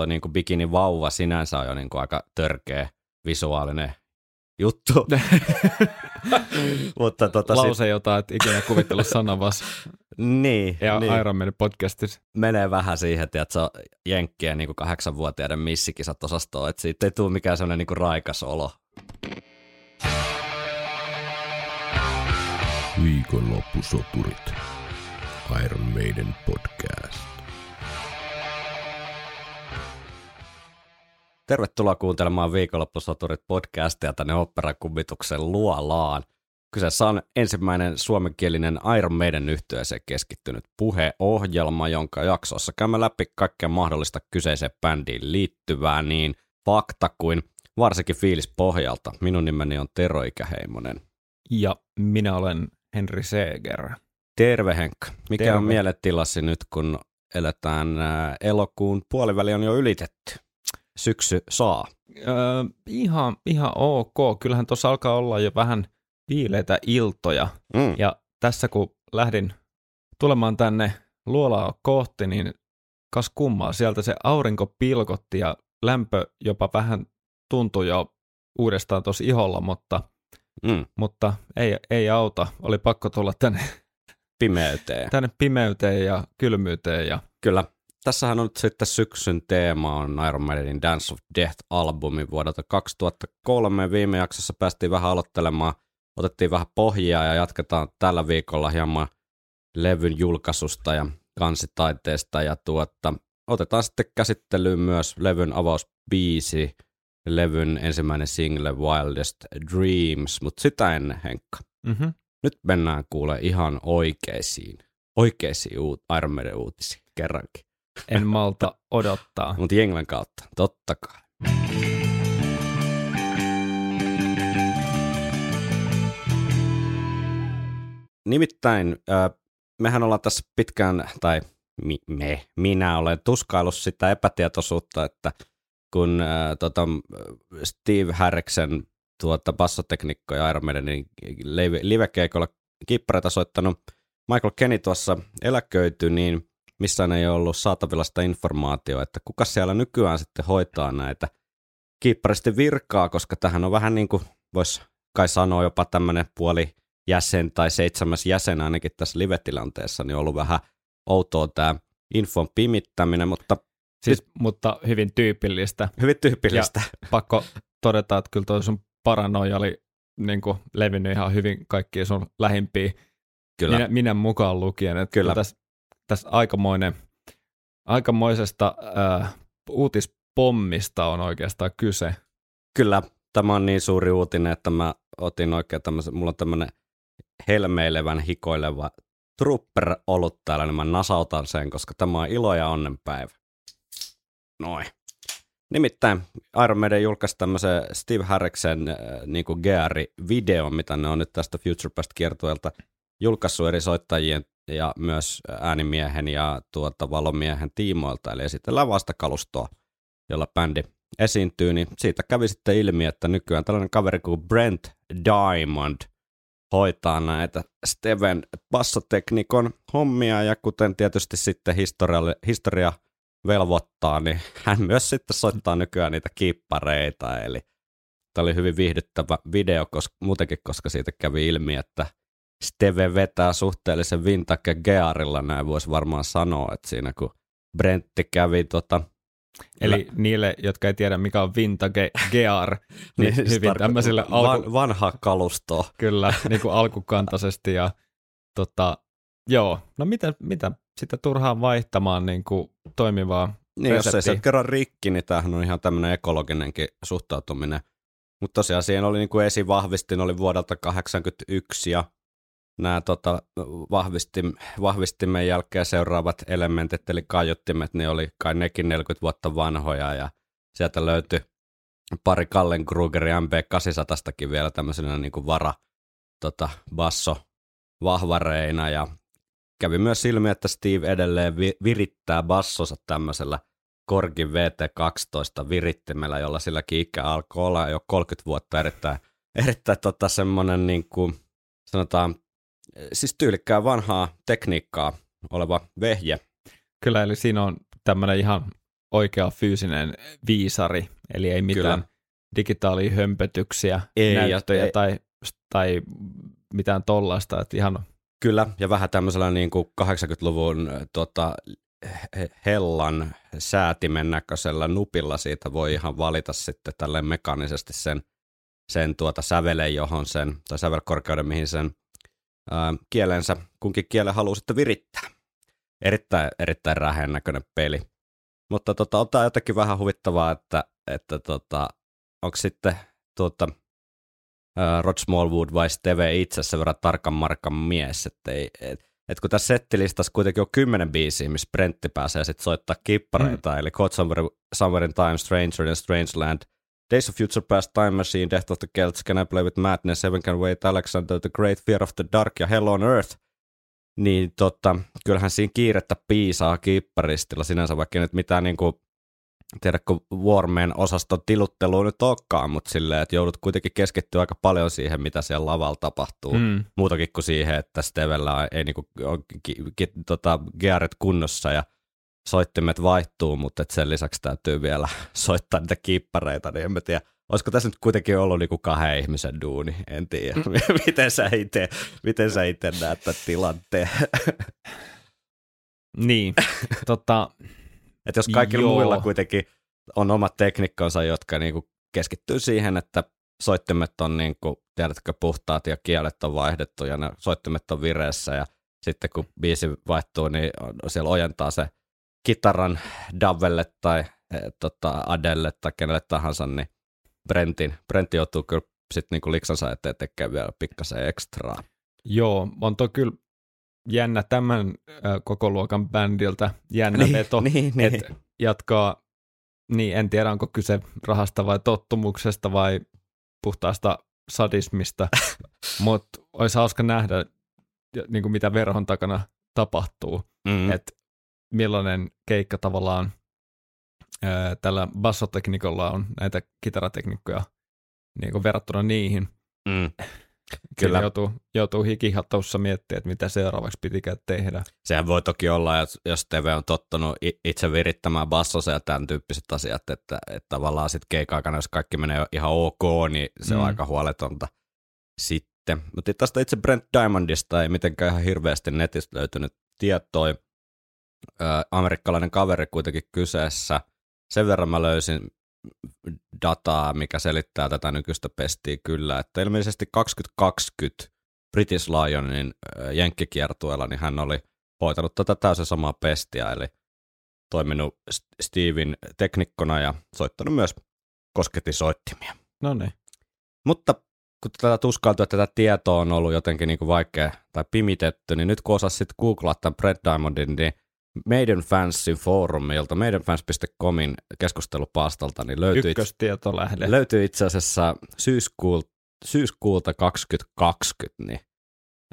toi niinku bikini vauva sinänsä on jo niinku aika törkeä visuaalinen juttu. Mutta tota Lause, sit... jota et ikinä kuvitellut sanavas. niin, ja niin. Iron Man podcastissa. Menee vähän siihen, että se on jenkkien niin kahdeksanvuotiaiden missikisat osastoon, että siitä ei tule mikään sellainen niin raikas olo. Viikonloppusoturit. Iron Maiden podcast. Tervetuloa kuuntelemaan Viikonloppusoturit podcastia tänne operakummituksen luolaan. Kyseessä on ensimmäinen suomenkielinen Iron Maiden yhtyeeseen keskittynyt puheohjelma, jonka jaksossa käymme läpi kaikkea mahdollista kyseiseen bändiin liittyvää niin fakta kuin varsinkin fiilis pohjalta. Minun nimeni on Tero Ikäheimonen. Ja minä olen Henri Seeger. Terve Henkka. Mikä Terve. on mielentilasi nyt, kun eletään ää, elokuun puoliväli on jo ylitetty? Syksy saa. Öö, ihan, ihan ok. Kyllähän tuossa alkaa olla jo vähän viileitä iltoja. Mm. Ja tässä kun lähdin tulemaan tänne luolaa kohti, niin kas kummaa, sieltä se aurinko pilkotti ja lämpö jopa vähän tuntui jo uudestaan tuossa iholla, mutta, Mm. mutta ei, ei auta. Oli pakko tulla tänne, Pimeyteen. tänne pimeyteen ja kylmyyteen. Ja, Kyllä. Tässähän on nyt sitten syksyn teema on Iron Maidenin Dance of Death-albumi vuodelta 2003. Viime jaksossa päästiin vähän aloittelemaan, otettiin vähän pohjaa ja jatketaan tällä viikolla hieman levyn julkaisusta ja kansitaiteesta ja tuotta, otetaan sitten käsittelyyn myös levyn avausbiisi, levyn ensimmäinen single Wildest Dreams, mutta sitä ennen Henkka. mm-hmm. Nyt mennään kuule ihan oikeisiin, oikeisiin uut, Iron Maiden uutisiin kerrankin. En malta odottaa. Mutta Jenglen kautta, totta kai. Nimittäin mehän ollaan tässä pitkään, tai mi, me, minä olen tuskaillut sitä epätietoisuutta, että kun äh, tota, Steve Harriksen tuota, bassoteknikko ja Iron Maidenin live- livekeikolla kippareita soittanut Michael Kenny tuossa eläköityi, niin missään ei ollut saatavilla sitä informaatiota, että kuka siellä nykyään sitten hoitaa näitä kiipparisten virkaa, koska tähän on vähän niin kuin, voisi kai sanoa jopa tämmöinen puoli jäsen tai seitsemäs jäsen ainakin tässä live-tilanteessa, niin on ollut vähän outoa tämä infon pimittäminen, mutta Siis, mutta hyvin tyypillistä. hyvin tyypillistä. Pakko todeta, että kyllä toi sun paranoia oli niin kuin, levinnyt ihan hyvin kaikkiin sun lähimpiin. Kyllä. Minä, minä mukaan lukien. Että Kyllä. Tässä, tässä aikamoinen, aikamoisesta äh, uutispommista on oikeastaan kyse. Kyllä, tämä on niin suuri uutinen, että mä otin oikein tämmöisen, mulla on tämmöinen helmeilevän, hikoileva trooper ollut täällä, niin mä nasautan sen, koska tämä on ilo ja onnenpäivä. Noin. Nimittäin Iron Maiden julkaisi tämmöisen Steve Harriksen äh, niin kuin GR-video, mitä ne on nyt tästä Future Past kiertueelta julkaissut eri soittajien ja myös äänimiehen ja tuota valomiehen tiimoilta, eli esitellään vasta kalustoa, jolla bändi esiintyy, niin siitä kävi sitten ilmi, että nykyään tällainen kaveri kuin Brent Diamond hoitaa näitä Steven bassoteknikon hommia, ja kuten tietysti sitten historia, historia velvoittaa, niin hän myös sitten soittaa nykyään niitä kiippareita, eli tämä oli hyvin viihdyttävä video koska, muutenkin, koska siitä kävi ilmi, että Steve vetää suhteellisen vintage gearilla, näin voisi varmaan sanoa, että siinä kun Brentti kävi tota, Eli niille, jotka ei tiedä mikä on vintage gear, niin, se hyvin tarkoittaa tämmöiselle alku, van, vanhaa kalustoa. kyllä, niin kuin alkukantaisesti ja tota, joo, no mitä, mitä sitä turhaan vaihtamaan niin kuin toimivaa Niin, jos ei se kerran rikki, niin tämähän on ihan tämmöinen ekologinenkin suhtautuminen. Mutta tosiaan siihen oli niin kuin esivahvistin, oli vuodelta 1981 ja nämä tota, vahvistim, vahvistimen jälkeen seuraavat elementit, eli kaiuttimet, niin oli kai nekin 40 vuotta vanhoja ja sieltä löytyi pari Kallen Krugerin MB800stakin vielä tämmöisenä niin kuin vara tota, basso vahvareina ja kävi myös ilmi, että Steve edelleen vi- virittää bassonsa tämmöisellä Korgin VT12 virittimellä, jolla silläkin ikä alkoi olla jo 30 vuotta erittäin, erittäin tota semmoinen niin kuin, sanotaan, siis tyylikkää vanhaa tekniikkaa oleva vehje. Kyllä, eli siinä on tämmöinen ihan oikea fyysinen viisari, eli ei mitään Kyllä. digitaalia hömpötyksiä, ei, näyttöjä ei. tai, tai mitään tollaista, että ihan Kyllä, ja vähän tämmöisellä niin kuin 80-luvun tota, hellan säätimen näköisellä nupilla siitä voi ihan valita sitten tälle mekaanisesti sen, sen tuota sävelen, johon sen, tai sävelkorkeuden, mihin sen ää, kielensä kunkin kielen haluaa sitten virittää. Erittäin, erittäin räheen näköinen peli. Mutta tota, on tämä jotenkin vähän huvittavaa, että, että tota, onko sitten tuota, Rod Smallwood vai Steve itse sen verran tarkan markan mies, että ei, et, et kun tässä settilistassa kuitenkin on kymmenen biisiä, missä Brentti pääsee sitten soittaa kippareita, mm. eli Caught Somewhere, Somewhere in Time, Stranger in Strange Land, Days of Future Past, Time Machine, Death of the Celts, Can I Play With Madness, Heaven Can Wait, Alexander, The Great Fear of the Dark ja Hell on Earth, niin tota, kyllähän siinä kiirettä piisaa kipparistilla sinänsä, vaikka nyt mitään niinku tiedätkö, Warmen osaston tilutteluun nyt olekaan, mutta silleen, että joudut kuitenkin keskittyä aika paljon siihen, mitä siellä lavalla tapahtuu. Mm. Muutakin kuin siihen, että Stevellä ei niinku, ole ki, ki, tota, gearet kunnossa ja soittimet vaihtuu, mutta et sen lisäksi täytyy vielä soittaa niitä kiippareita, niin en mä tiedä, olisiko tässä nyt kuitenkin ollut niinku kahden ihmisen duuni, en tiedä. Mm. miten sä itse, miten sä itse näet tämän tilanteen? niin, tota, että jos kaikilla Joo. muilla kuitenkin on omat teknikkonsa, jotka niinku keskittyy siihen, että soittimet on niinku, tiedätkö, puhtaat ja kielet on vaihdettu ja ne soittimet on vireessä ja sitten kun biisi vaihtuu, niin siellä ojentaa se kitaran Davelle tai e, tota, Adelle tai kenelle tahansa, niin Brentin, Brentti joutuu kyllä sitten niinku liksansa eteen tekemään vielä pikkasen ekstraa. Joo, on toi kyllä jännä tämän äh, koko luokan bändiltä jännä niin, veto, niin, niin. että jatkaa, niin en tiedä onko kyse rahasta vai tottumuksesta vai puhtaasta sadismista, mutta olisi hauska nähdä, niin kuin mitä verhon takana tapahtuu, mm. että millainen keikka tavallaan ää, tällä bassoteknikolla on näitä kitarateknikkoja niin kuin verrattuna niihin. Mm. Kyllä. Joutuu, joutuu hikihatoussa miettimään, että mitä seuraavaksi pitikään tehdä. Sehän voi toki olla, jos TV on tottunut itse virittämään bassosa ja tämän tyyppiset asiat, että, että tavallaan sitten keika jos kaikki menee ihan ok, niin se mm. on aika huoletonta sitten. Mutta tästä itse Brent Diamondista ei mitenkään ihan hirveästi netistä löytynyt tietoa. Amerikkalainen kaveri kuitenkin kyseessä. Sen verran mä löysin dataa, mikä selittää tätä nykyistä pestiä kyllä, että ilmeisesti 2020 British Lionin jenkkikiertueella, niin hän oli hoitanut tätä täysin samaa pestiä, eli toiminut Steven teknikkona ja soittanut myös kosketinsoittimia. No niin. Mutta kun tätä tuskailtu, että tätä tietoa on ollut jotenkin niin kuin vaikea tai pimitetty, niin nyt kun osasit sitten googlaa tämän Brett Diamondin, niin meidän fansin foorumilta, meidänfans.comin keskustelupastalta, niin löytyy, Ykköstietolähde. löytyy itse asiassa syyskuulta, syyskuulta 2020, niin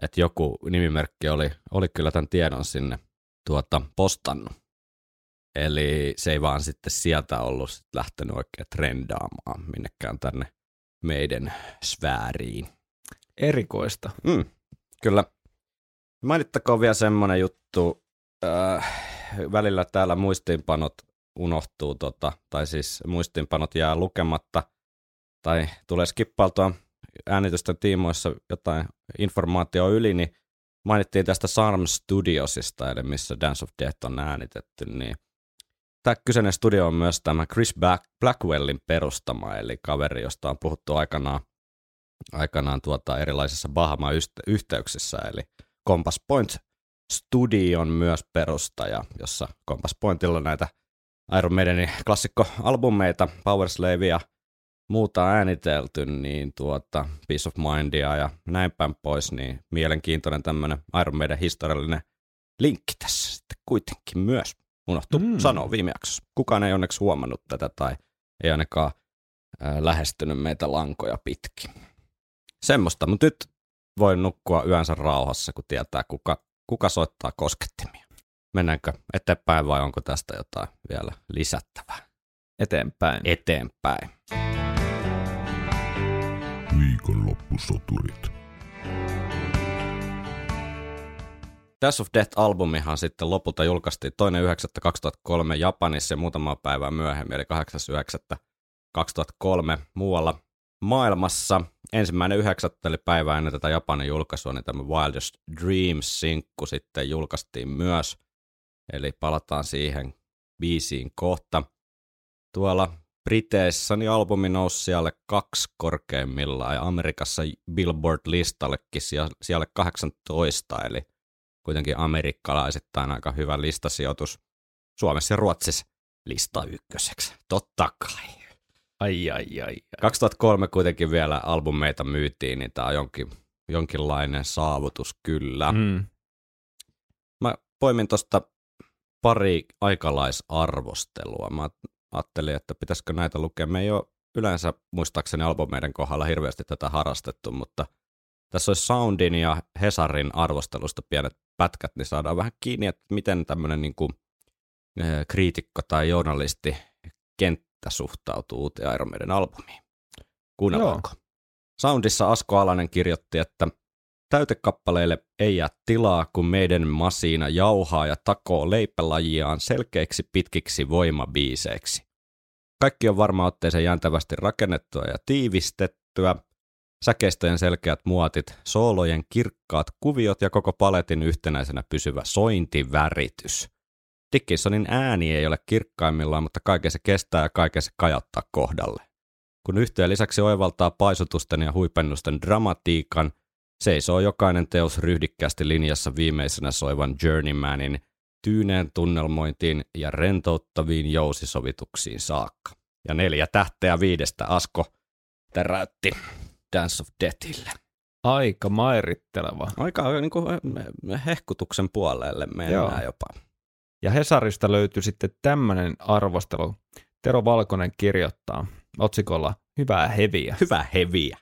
että joku nimimerkki oli, oli kyllä tämän tiedon sinne tuota, postannut. Eli se ei vaan sitten sieltä ollut sit lähtenyt oikein trendaamaan minnekään tänne meidän sfääriin. Erikoista. Mm, kyllä. Mainittakoon vielä semmoinen juttu, äh, välillä täällä muistiinpanot unohtuu, tota, tai siis muistiinpanot jää lukematta, tai tulee skippailtua äänitysten tiimoissa jotain informaatio yli, niin mainittiin tästä Sarm Studiosista, eli missä Dance of Death on äänitetty, niin tämä kyseinen studio on myös tämä Chris Blackwellin perustama, eli kaveri, josta on puhuttu aikanaan, aikanaan tuota erilaisissa Bahama-yhteyksissä, eli Compass Point Studion myös perustaja, jossa Compass Pointilla näitä Iron Maidenin klassikkoalbumeita, Power Slave ja muuta äänitelty, niin tuota, Peace of Mindia ja näin päin pois, niin mielenkiintoinen tämmöinen Iron Maiden historiallinen linkki tässä sitten kuitenkin myös unohtu mm. sanoa viime jaksossa. Kukaan ei onneksi huomannut tätä tai ei ainakaan äh, lähestynyt meitä lankoja pitkin. Semmoista, mutta nyt voi nukkua yönsä rauhassa, kun tietää, kuka kuka soittaa koskettimia? Mennäänkö eteenpäin vai onko tästä jotain vielä lisättävää? Eteenpäin. Eteenpäin. Viikonloppusoturit. Death of Death-albumihan sitten lopulta julkaistiin 2.9.2003 Japanissa ja muutama päivää myöhemmin, eli 8.9.2003 muualla maailmassa. Ensimmäinen yhdeksättä, eli ennen tätä Japanin julkaisua, niin tämä Wildest Dreams-sinkku sitten julkaistiin myös. Eli palataan siihen biisiin kohta. Tuolla Briteissä niin albumi nousi siellä kaksi korkeimmillaan ja Amerikassa Billboard-listallekin siellä 18, eli kuitenkin amerikkalaisittain aika hyvä listasijoitus. Suomessa ja Ruotsissa lista ykköseksi, totta kai. Ai, ai, ai. 2003 kuitenkin vielä albumeita myytiin, niin tämä on jonkin, jonkinlainen saavutus kyllä. Mm. Mä poimin tuosta pari aikalaisarvostelua. Mä ajattelin, että pitäisikö näitä lukea. Me ei ole yleensä muistaakseni albumeiden kohdalla hirveästi tätä harrastettu, mutta tässä olisi Soundin ja Hesarin arvostelusta pienet pätkät, niin saadaan vähän kiinni, että miten tämmöinen niin kuin, kriitikko tai journalisti kenttä suhtautuu uuteen Iron Maiden albumiin. Kuunnellaanko? Joo. Soundissa Asko Alanen kirjoitti, että täytekappaleille ei jää tilaa, kun meidän masiina jauhaa ja takoo leipälajiaan selkeiksi pitkiksi voimabiiseiksi. Kaikki on varmaan otteeseen jäntävästi rakennettua ja tiivistettyä, säkeistöjen selkeät muotit, soolojen kirkkaat kuviot ja koko paletin yhtenäisenä pysyvä sointiväritys. Dickinsonin ääni ei ole kirkkaimmillaan, mutta kaiken se kestää ja kaiken se kajattaa kohdalle. Kun yhtiö lisäksi oivaltaa paisutusten ja huipennusten dramatiikan, seisoo jokainen teos ryhdikkäästi linjassa viimeisenä soivan Journeymanin tyyneen tunnelmointiin ja rentouttaviin jousisovituksiin saakka. Ja neljä tähteä viidestä Asko täräytti Dance of Deathille. Aika mairitteleva. Aika niin kuin hehkutuksen puolelle mennään Joo. jopa. Ja Hesarista löytyi sitten tämmöinen arvostelu. Tero Valkonen kirjoittaa otsikolla Hyvää heviä. Hyvää heviä.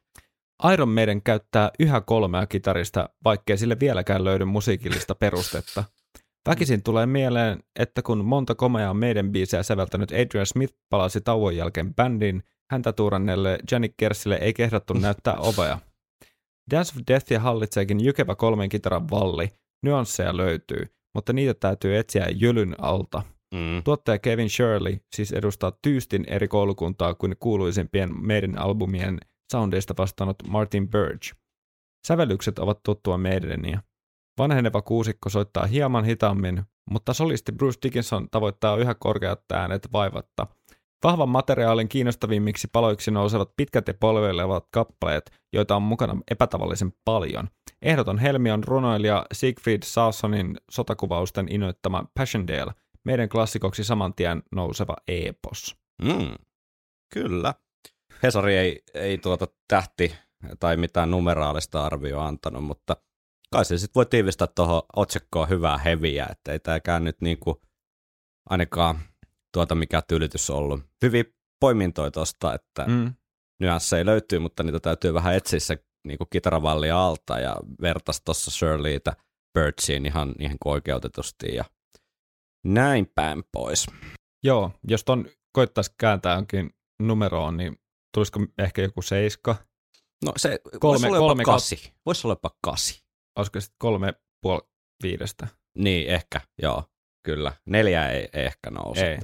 Iron Maiden käyttää yhä kolmea kitarista, vaikkei sille vieläkään löydy musiikillista perustetta. Väkisin tulee mieleen, että kun monta komeaa meidän biisejä säveltänyt Adrian Smith palasi tauon jälkeen bändiin, häntä tuuranneelle Janik Kersille ei kehdattu näyttää ovea. Dance of Deathia hallitseekin jykevä kolmen kitaran valli, nyansseja löytyy, mutta niitä täytyy etsiä jylyn alta. Mm. Tuottaja Kevin Shirley siis edustaa tyystin eri koulukuntaa kuin kuuluisimpien meidän albumien soundeista vastannut Martin Burge. Sävellykset ovat tuttua meidäniä. Vanheneva kuusikko soittaa hieman hitaammin, mutta solisti Bruce Dickinson tavoittaa yhä korkeat äänet vaivatta. Vahvan materiaalin kiinnostavimmiksi paloiksi nousevat pitkät ja polveilevat kappaleet, joita on mukana epätavallisen paljon. Ehdoton helmi on runoilija Siegfried Sassonin sotakuvausten innoittama Passchendaele, meidän klassikoksi saman tien nouseva epos. Mm, kyllä. Hesari ei, ei tuota tähti tai mitään numeraalista arvioa antanut, mutta kai se sitten voi tiivistää tuohon otsikkoon hyvää heviä, että ei tämäkään nyt niinku ainakaan tuota mikä tyylitys on ollut. Hyvin poimintoja tuosta, että mm. nyansseja löytyy, mutta niitä täytyy vähän etsiä se niinku kitaravallia alta ja vertaisi tuossa Shirleytä Birchiin ihan, ihan oikeutetusti ja näin päin pois. Joo, jos ton koittaisi kääntää jonkin numeroon, niin tulisiko ehkä joku seiska? No se kolme, voisi olla kolme jopa kasi. Voisi olla jopa kasi. Olisiko sitten kolme puoli viidestä? Niin, ehkä, joo, kyllä. Neljä ei, ei ehkä nouse. Ei.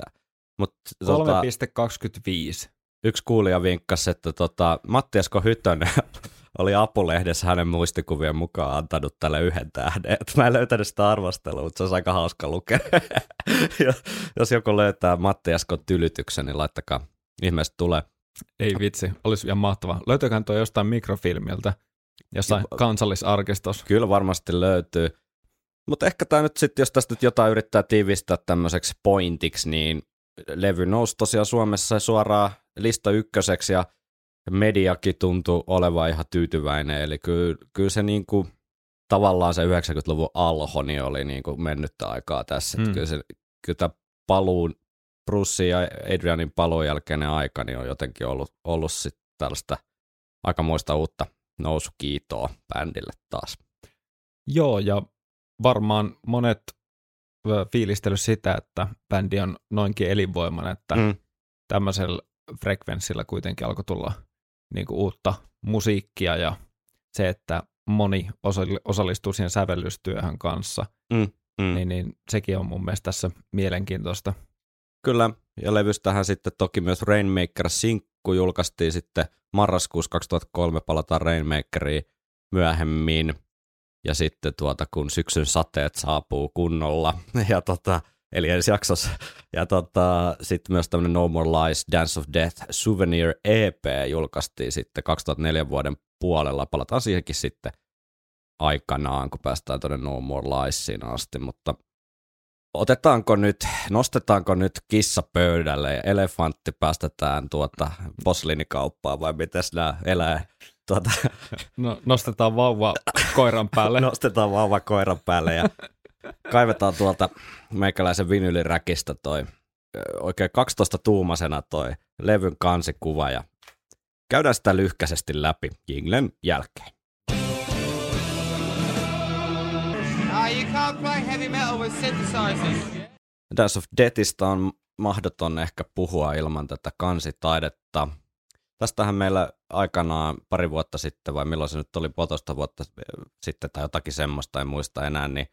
Mut, 3,25. Tota, yksi kuulija vinkkasi, että tota, Matti Esko Hytönen oli Apulehdessä hänen muistikuvien mukaan antanut tälle yhden tähden. Et mä en löytänyt sitä arvostelua, mutta se olisi aika hauska lukea. Jos joku löytää Matti Eskon tylytyksen, niin laittakaa ihmeessä tulee. Ei vitsi, olisi ihan mahtavaa. Löytyyköhän tuo jostain mikrofilmiltä, jossain ja, kansallisarkistossa? Kyllä varmasti löytyy. Mutta ehkä tämä nyt sitten, jos tästä nyt jotain yrittää tiivistää tämmöiseksi pointiksi, niin levy nousi tosiaan Suomessa suoraan lista ykköseksi ja mediakin tuntui olevan ihan tyytyväinen, eli kyllä, kyllä se niin kuin, tavallaan se 90-luvun alho niin oli niin kuin mennyttä aikaa tässä. Mm. Kyllä, se, kyllä tämä paluun, Bruce ja Adrianin paluun jälkeinen aika niin on jotenkin ollut, ollut sitten tällaista aikamoista uutta nousukiitoa bändille taas. Joo, ja varmaan monet fiilistely sitä, että bändi on noinkin elinvoimainen, että mm. tämmöisellä frekvenssillä kuitenkin alkoi tulla niin kuin uutta musiikkia ja se, että moni osallistuu siihen sävellystyöhön kanssa. Mm, mm. Niin, niin sekin on mun mielestä tässä mielenkiintoista. Kyllä, ja levystähän sitten toki myös Rainmaker Sinkku julkaistiin sitten marraskuussa 2003, palataan Rainmakeriin myöhemmin, ja sitten tuota, kun syksyn sateet saapuu kunnolla, ja tota, eli ensi jaksossa, ja tota, sitten myös tämmöinen No More Lies Dance of Death Souvenir EP julkaistiin sitten 2004 vuoden puolella, palataan siihenkin sitten aikanaan, kun päästään tuonne No More Liesiin asti, mutta otetaanko nyt, nostetaanko nyt kissa pöydälle ja elefantti päästetään tuota posliinikauppaan vai miten nämä elää? Tuota, no, nostetaan vauva koiran päälle. nostetaan vauva koiran päälle ja kaivetaan tuolta meikäläisen vinyliräkistä toi oikein 12 tuumasena toi levyn kansikuva ja käydään sitä lyhkäisesti läpi jinglen jälkeen. can't play heavy metal with synthesizers. Dance of Deathista on mahdoton ehkä puhua ilman tätä kansitaidetta. Tästähän meillä aikanaan pari vuotta sitten, vai milloin se nyt oli puolitoista vuotta sitten tai jotakin semmoista, en muista enää, niin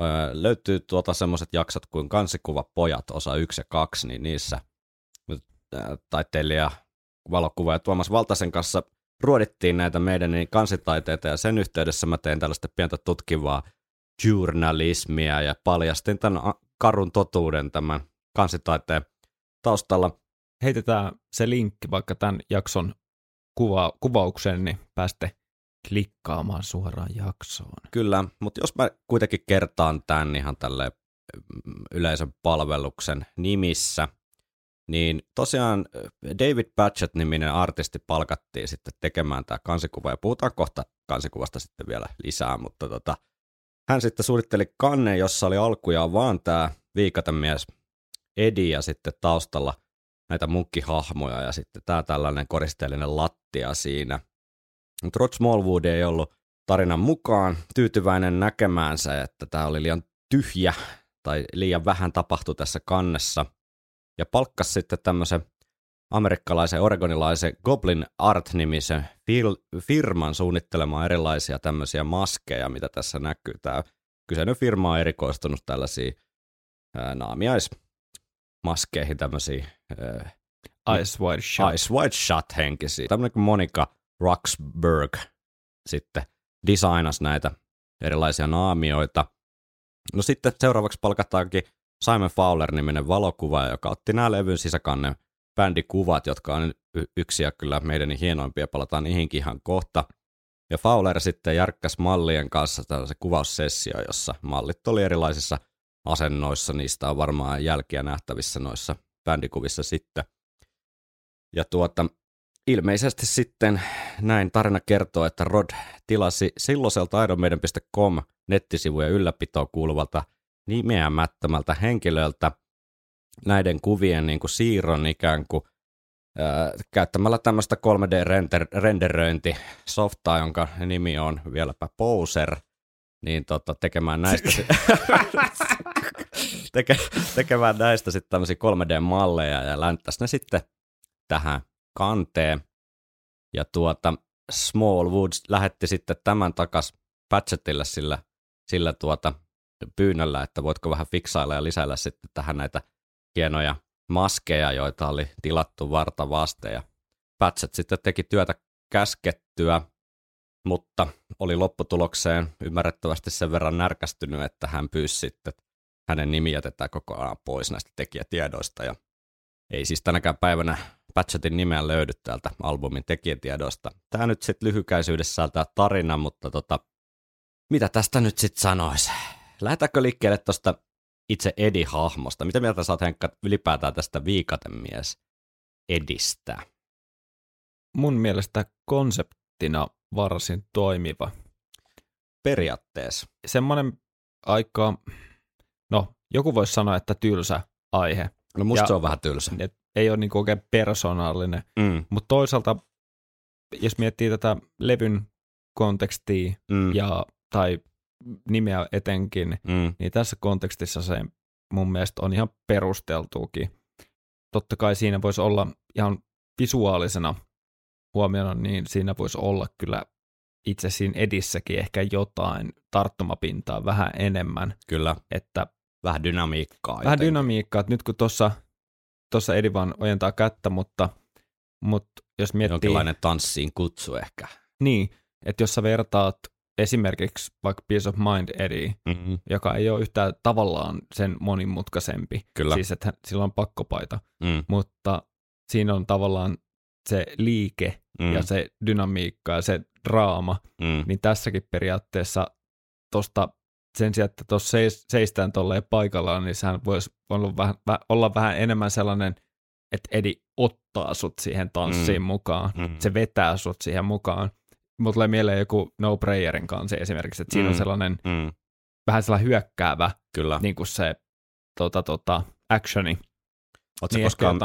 öö, löytyy tuota semmoiset jaksot kuin Kansikuva pojat, osa 1 ja 2, niin niissä taiteilija, valokuva ja Tuomas Valtasen kanssa ruodittiin näitä meidän niin kansitaiteita ja sen yhteydessä mä tein tällaista pientä tutkivaa journalismia ja paljastin tämän karun totuuden tämän kansitaiteen taustalla. Heitetään se linkki vaikka tämän jakson kuva, kuvaukseen, niin pääste klikkaamaan suoraan jaksoon. Kyllä, mutta jos mä kuitenkin kertaan tämän ihan tälle mm, yleisön palveluksen nimissä, niin tosiaan David Patchett-niminen artisti palkattiin sitten tekemään tämä kansikuva, ja puhutaan kohta kansikuvasta sitten vielä lisää, mutta tota, hän sitten suunnitteli kanne, jossa oli alkujaan vaan tämä viikatemies Edi ja sitten taustalla näitä munkkihahmoja ja sitten tämä tällainen koristeellinen lattia siinä. Mutta Rod Smallwood ei ollut tarinan mukaan tyytyväinen näkemäänsä, että tämä oli liian tyhjä tai liian vähän tapahtui tässä kannessa. Ja palkkasi sitten tämmöisen amerikkalaisen oregonilaisen Goblin Art-nimisen firman suunnittelemaan erilaisia tämmöisiä maskeja, mitä tässä näkyy. Tämä kyseinen firma on erikoistunut tällaisiin ää, naamiaismaskeihin, tämmöisiä ää, Ice White Shot. Ice White Shot henkisiä. Tämmöinen kuin Monica Roxburgh sitten designasi näitä erilaisia naamioita. No sitten seuraavaksi palkataankin Simon Fowler-niminen valokuva, joka otti nämä levyn sisäkannen bändikuvat, jotka on yksi ja kyllä meidän hienoimpia, palataan niihinkin ihan kohta. Ja Fowler sitten järkkäs mallien kanssa tällaisen kuvaussessio, jossa mallit oli erilaisissa asennoissa, niistä on varmaan jälkiä nähtävissä noissa bändikuvissa sitten. Ja tuota, ilmeisesti sitten näin tarina kertoo, että Rod tilasi silloiselta ironmaiden.com nettisivuja ylläpitoon kuuluvalta nimeämättömältä henkilöltä – näiden kuvien niin kuin siirron ikään kuin ää, käyttämällä tämmöistä 3D-renderöintisoftaa, jonka nimi on vieläpä Poser, niin tota, tekemään näistä teke, tekemään näistä sitten tämmöisiä 3D-malleja ja länttäisi ne sitten tähän kanteen. Ja tuota, Small Woods lähetti sitten tämän takas Patchettille sillä, sillä tuota pyynnöllä, että voitko vähän fiksailla ja lisäillä sitten tähän näitä hienoja maskeja, joita oli tilattu varta vasten ja Patset sitten teki työtä käskettyä, mutta oli lopputulokseen ymmärrettävästi sen verran närkästynyt, että hän pyysi sitten, hänen nimi jätetään kokonaan pois näistä tekijätiedoista ja ei siis tänäkään päivänä Patchetin nimeä löydy täältä albumin tekijätiedoista. Tämä nyt sitten lyhykäisyydessään tämä tarina, mutta tota, mitä tästä nyt sitten sanoisi? Lähdetäänkö liikkeelle tuosta itse Edi-hahmosta. Mitä mieltä sä oot Henkka ylipäätään tästä viikatemies Edistä? Mun mielestä konseptina varsin toimiva. Periaatteessa. Semmoinen aika, no joku voisi sanoa, että tylsä aihe. No musta ja, se on vähän tylsä. Et ei ole niinku oikein persoonallinen, mm. mutta toisaalta jos miettii tätä levyn kontekstia mm. ja, tai nimeä etenkin, mm. niin tässä kontekstissa se mun mielestä on ihan perusteltuukin. Totta kai siinä voisi olla ihan visuaalisena huomiona, niin siinä voisi olla kyllä itse siinä edissäkin ehkä jotain tarttumapintaa vähän enemmän, Kyllä, että vähän dynamiikkaa. vähän jotenkin. dynamiikkaa, että nyt kun tuossa tossa Edi vaan ojentaa kättä, mutta, mutta jos miettii, Jonkinlainen tanssiin kutsu ehkä. niin, että jos sä vertaat esimerkiksi vaikka Peace of Mind Eddie, Mm-hmm. joka ei ole yhtään tavallaan sen monimutkaisempi, Kyllä. siis että sillä on pakkopaita, Mm. mutta siinä on tavallaan se liike Mm. ja se dynamiikka ja se draama, mm. niin tässäkin periaatteessa tosta sen sijaan, että tuossa seis, seistään tolleen paikallaan, niin sehän voisi olla vähän, vä, olla vähän enemmän sellainen, että Edi ottaa sut siihen tanssiin Mm. mukaan. Mm. Se vetää sut siihen mukaan. Mulla tulee mieleen joku No Prayerin kanssa esimerkiksi, että siinä on Mm. sellainen Mm. vähän sellainen hyökkäävä, Kyllä. niin kuin se tota, tota, actioni. Oletko Niin koskaan,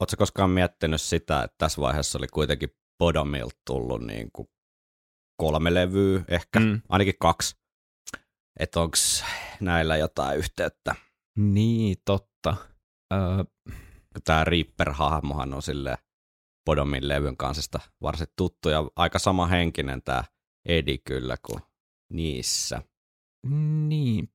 ootko koskaan miettinyt sitä, että tässä vaiheessa oli kuitenkin Bodomilta tullut niin kuin kolme levyä, ehkä Mm. ainakin kaksi. Että onko näillä jotain yhteyttä? Niin, totta. Öö, Tämä Reaper-hahmohan on sille Bodomin levyn kansista varsin tuttu ja aika sama henkinen tämä Edi kyllä kuin niissä. niin,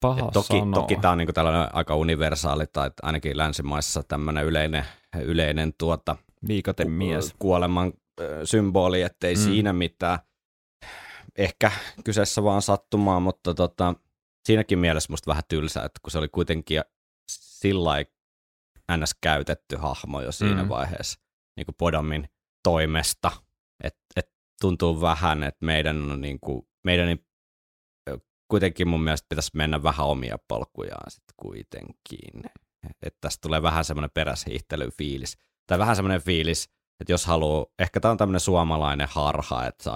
paha Et toki sanoa. toki tämä on niinku tällainen aika universaali tai ainakin länsimaissa tämmöinen yleinen, yleinen tuota, Viikaten mies. kuoleman ö, symboli, ettei mm. siinä mitään. Ehkä kyseessä vaan sattumaa, mutta tota, siinäkin mielessä musta vähän tylsää, että kun se oli kuitenkin sillä ns. käytetty hahmo jo siinä Mm. vaiheessa niin kuin Podamin toimesta, että et tuntuu vähän, että meidän on niin kuin, meidän ei- ö, kuitenkin mun mielestä pitäisi mennä vähän omia polkujaan sitten kuitenkin. Että tästä tulee vähän semmoinen peräshiihtelyfiilis. Tai vähän semmoinen fiilis, että jos haluaa, ehkä tämä on tämmöinen suomalainen harha, että sä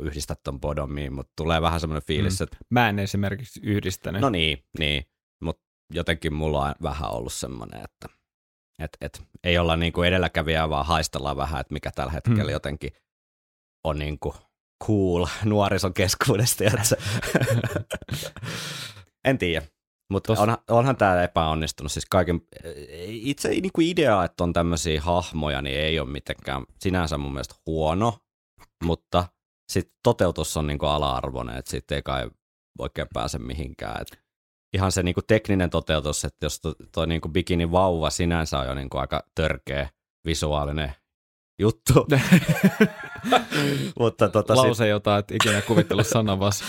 yhdistät ton Bodomiin, mutta tulee vähän semmoinen fiilis, Mm. että Mä en esimerkiksi yhdistänyt. no niin, niin, mutta jotenkin mulla on vähän ollut semmoinen, että et, et, ei olla niinku edelläkävijää, vaan haistellaan vähän, että mikä tällä hetkellä Mm. jotenkin on niinku cool nuorison keskuudesta. en tiedä. Mutta Tos- onhan, onhan tämä epäonnistunut. Siis kaiken, itse niinku idea, että on tämmöisiä hahmoja, niin ei ole mitenkään sinänsä mun mielestä huono, mutta sitten toteutus on niinku ala-arvoinen, että siitä ei kai oikein pääse mihinkään. Et ihan se niinku tekninen toteutus, että jos to, toi niinku bikini vauva sinänsä on jo niinku aika törkeä visuaalinen juttu. Mutta tota Lause, jota et ikinä kuvitellut sanavas.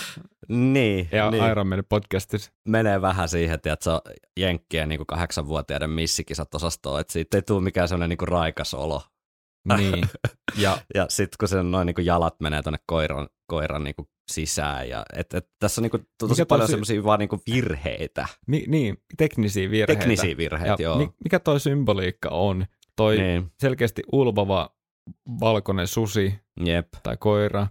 Sit, niin, Ja niin. Iron Man podcastissa. menee vähän siihen, että se on jenkkien niin kahdeksanvuotiaiden missikisat osastoon, että siitä ei tule mikään sellainen niin raikas olo. Niin. Ja Ja sitten kun sen noin niin jalat menee tuonne koiran, koiran niin sisään, ja et, et, tässä on niin kuin, tosi Mikä paljon tosi- semmoisia vaan niin virheitä, mi, niin, teknisiä virheitä. teknisiä virheitä, ja joo. mi, mikä toi symboliikka on? Toi niin, selkeästi ulvava valkoinen susi jep. tai koira.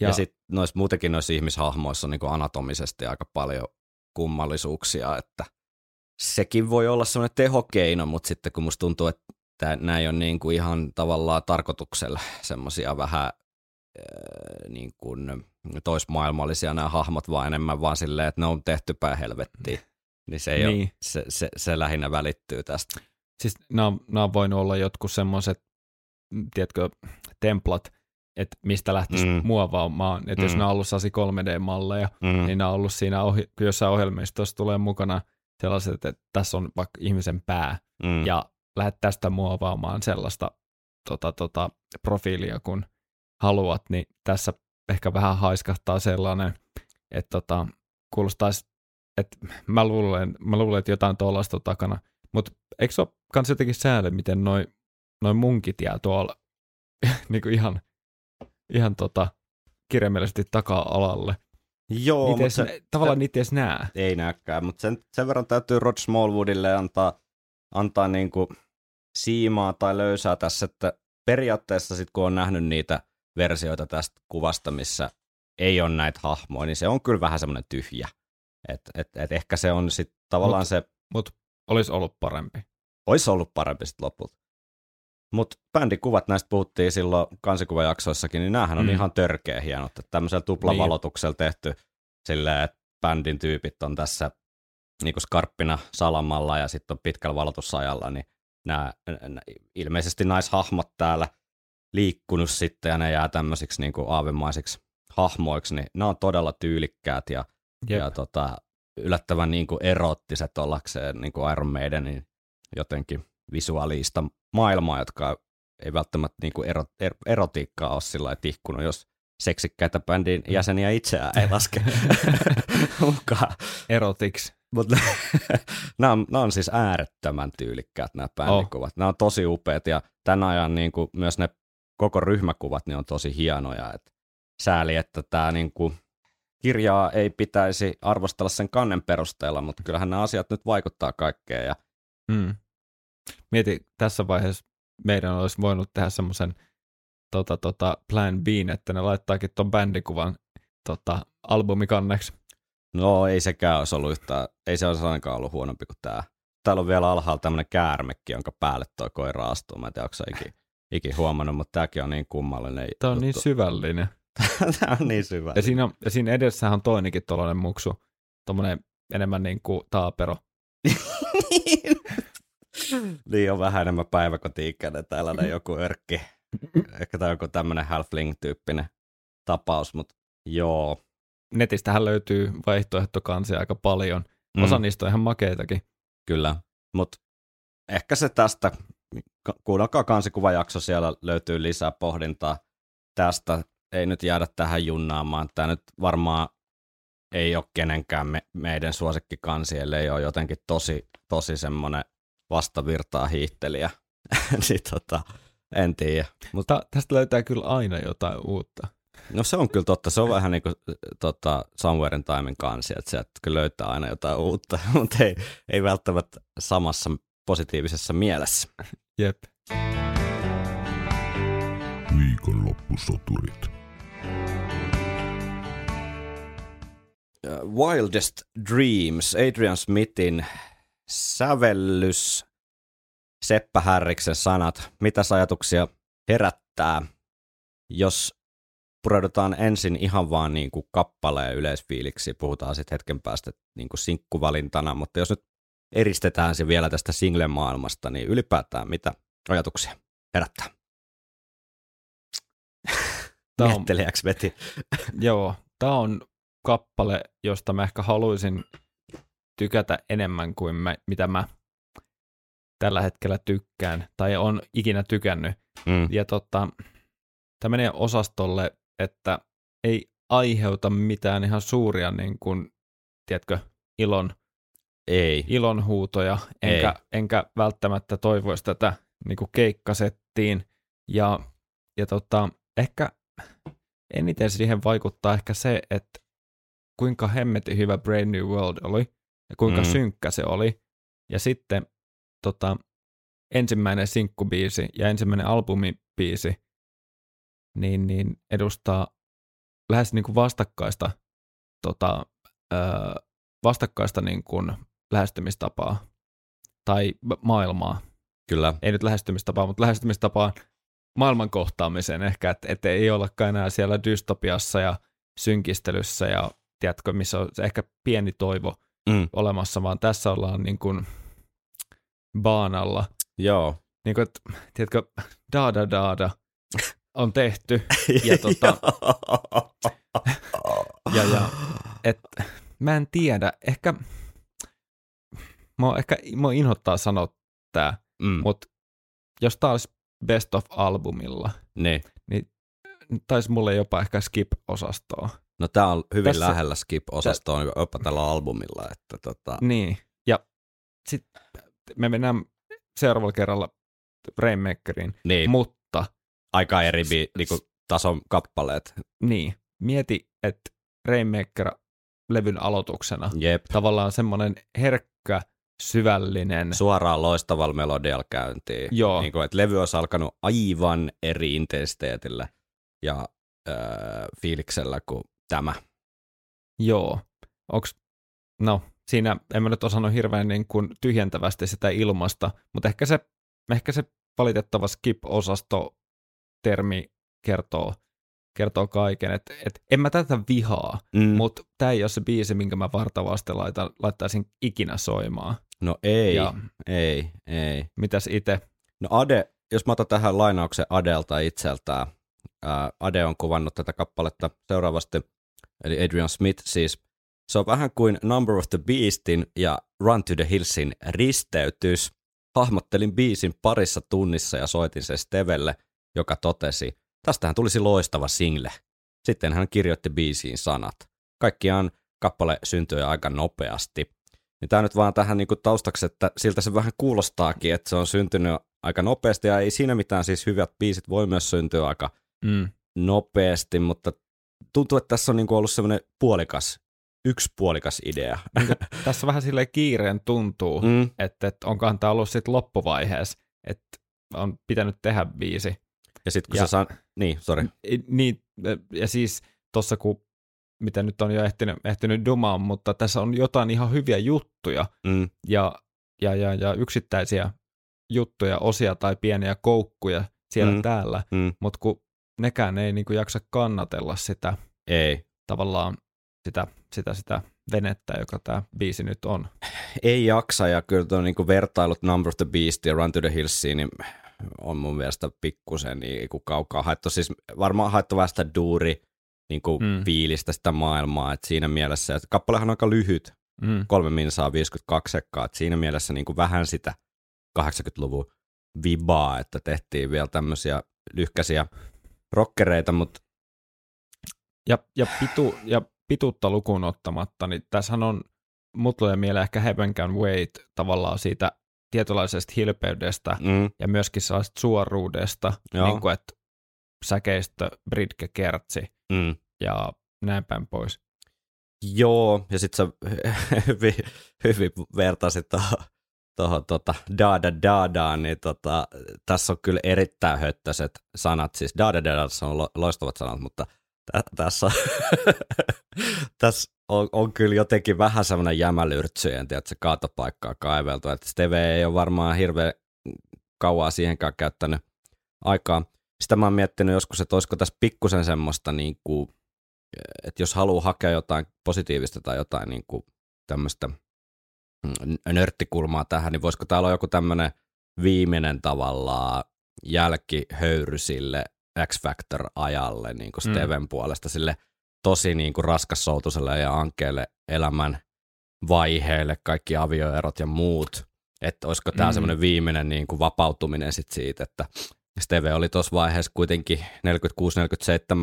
Ja, Ja, sitten nois, muutenkin noissa ihmishahmoissa on niin anatomisesti aika paljon kummallisuuksia, että sekin voi olla semmoinen tehokeino, mutta sitten kun musta tuntuu, että nämä ei ole niin kuin ihan tavallaan tarkoituksella semmoisia vähän äh, niin kuin toismaailmallisia nämä hahmot, vaan enemmän vaan silleen, että ne on tehty päin helvettiin. Niin se, ei. Niin. ole, se, se, se lähinnä välittyy tästä. siis nämä, on- nämä on voinut olla jotkut semmoiset, tiedätkö, templat, että mistä lähtisi Mm. muovaamaan. Että mm. jos nämä on ollut sellaisia 3D-malleja, Mm. niin nämä on ollut siinä ohi, jossain ohjelmistossa tulee mukana sellaiset, että tässä on vaikka ihmisen pää, mm. ja lähdet tästä muovaamaan sellaista tota, tota, profiilia, kun haluat, niin tässä ehkä vähän haiskahtaa sellainen, että tota, kuulostaisi, että mä luulen, mä luulen että jotain tuollaista takana, mutta eikö se ole kans jotenkin sääli, miten noin noi munkit jää tuolla niin kuin ihan, ihan tota, kirjaimellisesti taka-alalle. Joo, Niitä mutta edes, se, tavallaan niitä ei edes näe. ei näkään, mutta sen, sen verran täytyy Rod Smallwoodille antaa, antaa niin kuin siimaa tai löysää tässä, että periaatteessa sit kun on nähnyt niitä versioita tästä kuvasta, missä ei ole näitä hahmoja, niin se on kyllä vähän semmoinen tyhjä. Et, et, et ehkä se on sitten tavallaan Mut- se, Mutta olisi ollut parempi. olisi ollut parempi sitten lopulta. Mutta bändikuvat, näistä puhuttiin silloin kansikuvajaksoissakin, niin näähän on Mm. ihan törkeä hienot. Että tämmöisellä tuplavalotuksella tehty silleen, että bändin tyypit on tässä niin kuin skarppina salamalla ja sitten on pitkällä valotusajalla, niin nämä ilmeisesti naishahmot täällä liikkunut sitten ja ne jää tämmöisiksi niin kuin aavemaisiksi hahmoiksi, niin nämä on todella tyylikkäät ja, Jep. ja tota, yllättävän niin kuin erottiset ollakseen niin kuin Iron Maidenin jotenkin visuaalista maailmaa, jotka ei välttämättä niin kuin ero, er, erotiikkaa ole sillä tihkunut, jos seksikkäitä bändin jäseniä itseään ei laske mukaan. Erotics. Mutta nämä, on, nämä on siis äärettömän tyylikkäät nämä bändikuvat. Oh. Nämä on tosi upeat ja tämän ajan niin kuin, myös ne koko ryhmäkuvat niin on tosi hienoja. Et sääli, että tämä niin kuin, kirjaa ei pitäisi arvostella sen kannen perusteella, mutta kyllähän nämä asiat nyt vaikuttaa kaikkeen. Ja... Mm. Mieti, tässä vaiheessa meidän olisi voinut tehdä semmoisen tota, tota, plan B, että ne laittaakin tuon bändikuvan tota, albumikanneksi. No ei sekään olisi ollut yhtään, ei se olisi ainakaan ollut huonompi kuin tämä. Täällä on vielä alhaalla tämmöinen käärmekki, jonka päälle tuo koira astuu. Mä en tiedä, onko ikin, ikin huomannut, mutta tämäkin on niin kummallinen Tämä on juttu. niin syvällinen. tämä on niin syvä. Ja siinä, ja siinä edessähän on toinenkin tuollainen muksu, tuommoinen enemmän niin kuin taapero. niin on vähän enemmän päiväkoti-ikäinen tällainen joku örkki. Ehkä tämä on joku tämmöinen halfling-tyyppinen tapaus, mutta joo. Netistähän löytyy vaihtoehtokansia aika paljon. Osa Mm. niistä on ihan makeitakin. Kyllä, mutta ehkä se tästä, kuunnelkaa kansikuvajakso, siellä löytyy lisää pohdintaa tästä. Ei nyt jäädä tähän junnaamaan. Tämä nyt varmaan ei ole kenenkään me, meidän suosikkikansi, ellei ole jotenkin tosi, tosi semmoinen vastavirtaa hiihtelijä. niin tota, en tiedä. Mut, Mutta tästä löytää kyllä aina jotain uutta. no se on kyllä totta, se on vähän niin kuin tota, Somewhere in Timein kansi, että sieltä kyllä löytää aina jotain uutta, mutta ei, ei välttämättä samassa positiivisessa mielessä. Jep. Viikonloppusoturit. Wildest Dreams, Adrian Smithin sävellys, Seppä Härriksen sanat. Mitäs ajatuksia herättää, jos pureudutaan ensin ihan vaan niin kuin kappaleen yleisfiiliksi, puhutaan sitten hetken päästä niin kuin sinkkuvalintana, mutta jos nyt eristetään se vielä tästä single-maailmasta, niin ylipäätään mitä ajatuksia herättää? Tää on- veti. Joo, tämä on kappale, josta mä ehkä haluaisin tykätä enemmän kuin mä, mitä mä tällä hetkellä tykkään, tai on ikinä tykännyt. Mm. Ja tota, tämä menee osastolle, että ei aiheuta mitään ihan suuria, niin kuin, tiedätkö, ilon, Ei. ilonhuutoja, enkä, enkä välttämättä toivoisi tätä niin kuin keikkasettiin. Ja, ja tota, ehkä eniten siihen vaikuttaa ehkä se, että kuinka hemmetin hyvä Brave New World oli ja kuinka Mm. synkkä se oli. Ja sitten tota, ensimmäinen sinkkubiisi ja ensimmäinen albumibiisi niin, niin edustaa lähes niin kuin vastakkaista, tota, öö, vastakkaista niin kuin lähestymistapaa tai ma- maailmaa. Kyllä. Ei nyt lähestymistapaa, mutta lähestymistapaa maailman kohtaamiseen ehkä, että et ei ollakaan enää siellä dystopiassa ja synkistelyssä ja tiedätkö, missä on ehkä pieni toivo Mm. olemassa, vaan tässä ollaan niin kuin baanalla. Joo. Niin kuin, että, tiedätkö, daada daada on tehty Ja tota- ja, ja et, mä en tiedä, ehkä mua, ehkä, mua inhottaa sanoa tää, mm. mutta jos tää olisi best of albumilla, niin. taisi mulle jopa ehkä skip-osastoa. No tää on hyvin Tässä- Tässä, lähellä Skip-osastoa Tä... jopa tällä albumilla, että tota, Niin, ja sitten me mennään seuraavalla kerralla Rainmakeriin, niin, mutta aika eri bi, niinku, tason kappaleet. niin, mieti, että Rainmaker levyn aloituksena Jep. tavallaan semmoinen herkkä, syvällinen, Suoraan loistavalla melodialla käyntiin. Joo. Niin kuin, että levy olisi alkanut aivan eri intensiteetillä ja öö, fiiliksellä kuin tämä. Joo. Onks, no, siinä en mä nyt osannut hirveän niin kuin tyhjentävästi sitä ilmasta, mutta ehkä se, ehkä se valitettava skip-osasto termi kertoo, kertoo kaiken. Et, et en mä tätä vihaa, Mm. mutta tämä ei ole se biisi, minkä mä vartavasti laitan, laittaisin ikinä soimaan. No ei, Ja ei, ei. mitäs itse? No Ade, jos mä otan tähän lainauksen Adelta itseltään, ää, Ade on kuvannut tätä kappaletta seuraavasti, eli Adrian Smith siis. Se on vähän kuin Number of the Beastin ja Run to the Hillsin risteytys. Hahmottelin biisin parissa tunnissa ja soitin sen Stevelle, joka totesi, tästähän tulisi loistava single. Sitten hän kirjoitti biisiin sanat. Kaikkiaan kappale syntyi aika nopeasti. Niin tämä nyt vaan tähän niinku taustaksi, että siltä se vähän kuulostaakin, että se on syntynyt aika nopeasti ja ei siinä mitään siis hyvät biisit voi myös syntyä aika Mm. nopeasti, mutta tuntuu, että tässä on niinku ollut semmoinen puolikas, yksi puolikas idea. Tässä vähän silleen kiireen tuntuu, Mm, että, että onkohan tämä ollut sitten loppuvaiheessa, että on pitänyt tehdä biisi. ja sitten kun Ja- se saa, niin, sorry. Niin, ja siis tuossa kun, mitä nyt on jo ehtinyt, ehtinyt dumaan, mutta tässä on jotain ihan hyviä juttuja Mm, ja, ja, ja, ja yksittäisiä juttuja, osia tai pieniä koukkuja siellä mm. täällä, mm, mutta kun nekään ei niinku jaksa kannatella sitä ei. tavallaan sitä, sitä, sitä venettä, joka tämä biisi nyt on. Ei jaksa, ja kyllä tuo niinku vertailut Number of the Beast ja Run to the Hillsiin, niin on mun mielestä pikkusen niin kuin kaukaa haettu. Siis varmaan haettu vähän sitä duuri niin kuin mm. fiilistä sitä maailmaa, että siinä mielessä, että kappalehan on aika lyhyt, Mm. kolme minsaa 52 sekkaa, että siinä mielessä niin kuin vähän sitä 80-luvun vibaa, että tehtiin vielä tämmöisiä lyhkäisiä rockereita, mutta Ja, ja, pitu, ja pituutta lukuun ottamatta, niin tässähän on, mut tulee mieleen ehkä Heaven Can Wait tavallaan siitä tietynlaisesta hilpeydestä mm, ja myöskin sellaista suoruudesta, Joo. niin kuin että säkeistö, britke, kertsi mm. ja näin päin pois. Joo, ja sitten sä hyvin, hyvin vertasit tuohon tota, daada daadaan, niin tota, tässä on kyllä erittäin höttöiset sanat. Siis daada daada on lo, loistavat sanat, mutta tä, tässä, tässä on, on, kyllä jotenkin vähän semmoinen jämälyrtsyjen, se kaatopaikkaa kaiveltu. Että Steve ei ole varmaan hirveän kauaa siihenkään käyttänyt aikaa. Sitä mä oon miettinyt joskus, että olisiko tässä pikkusen semmoista niin kuin, että jos haluaa hakea jotain positiivista tai jotain niin kuin tämmöistä mm, nörttikulmaa tähän, niin voisiko täällä olla joku tämmöinen viimeinen tavallaan jälkihöyry sille X-Factor-ajalle niin kuin Mm. Steven puolesta, sille tosi niin kuin raskassoutuselle ja ankeelle elämän vaiheelle, kaikki avioerot ja muut. Että olisiko tämä Mm. mm. semmoinen viimeinen niin kuin vapautuminen sit siitä, että Steve oli tuossa vaiheessa kuitenkin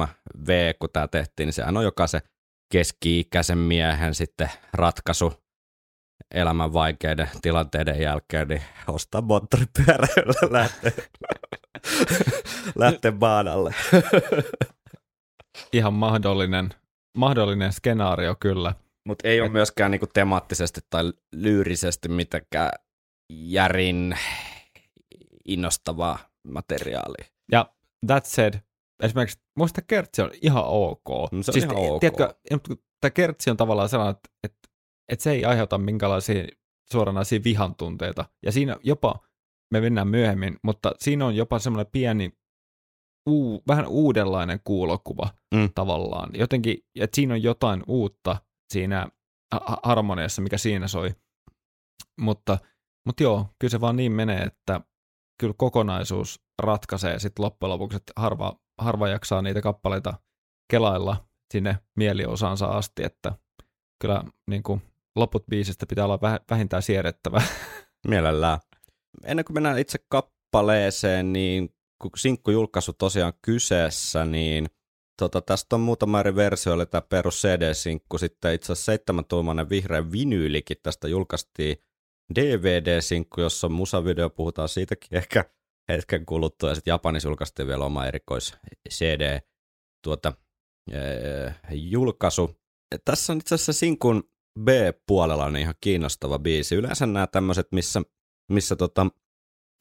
46-47 V, kun tämä tehtiin, niin sehän on jokaisen keski-ikäisen miehen sitten ratkaisu elämän vaikeiden tilanteiden jälkeen, niin ostaa moottoripyörällä lähteä, lähteä baanalle. Ihan mahdollinen, mahdollinen skenaario kyllä. Mutta ei ole myöskään niinku temaattisesti tai lyyrisesti mitenkään järin innostavaa materiaalia. Ja that said, esimerkiksi muista kertsi on ihan ok. No se on ihan ok. Tiedätkö, tämä kertsi on tavallaan sellainen, että, että, että se ei aiheuta minkälaisia suoranaisia vihan tunteita. Ja siinä jopa, me mennään myöhemmin, mutta siinä on jopa semmoinen pieni, uu, vähän uudenlainen kuulokuva Mm. tavallaan. Jotenkin, että siinä on jotain uutta siinä ha- harmoniassa, mikä siinä soi. Mutta, mutta joo, kyllä se vaan niin menee, että kyllä kokonaisuus ratkaisee sitten loppujen lopuksi, että harva, harva jaksaa niitä kappaleita kelailla sinne mieliosaansa asti, että kyllä niin kuin, loput biisistä pitää olla väh- vähintään siedettävä. Mielellään. Ennen kuin mennään itse kappaleeseen, niin kun sinkkujulkaisu tosiaan kyseessä, niin tota, tästä on muutama eri versio, oli tämä perus CD-sinkku, sitten itse asiassa seitsemäntuumainen vihreä vinyylikin tästä julkaistiin DVD-sinkku, jossa on musavideo, puhutaan siitäkin ehkä hetken kuluttua, ja sitten Japanissa julkaistiin vielä oma erikois CD tuota, ee, julkaisu. Tässä on itse asiassa sinkun B-puolella on ihan kiinnostava biisi. Yleensä nämä tämmöiset, missä, missä tota,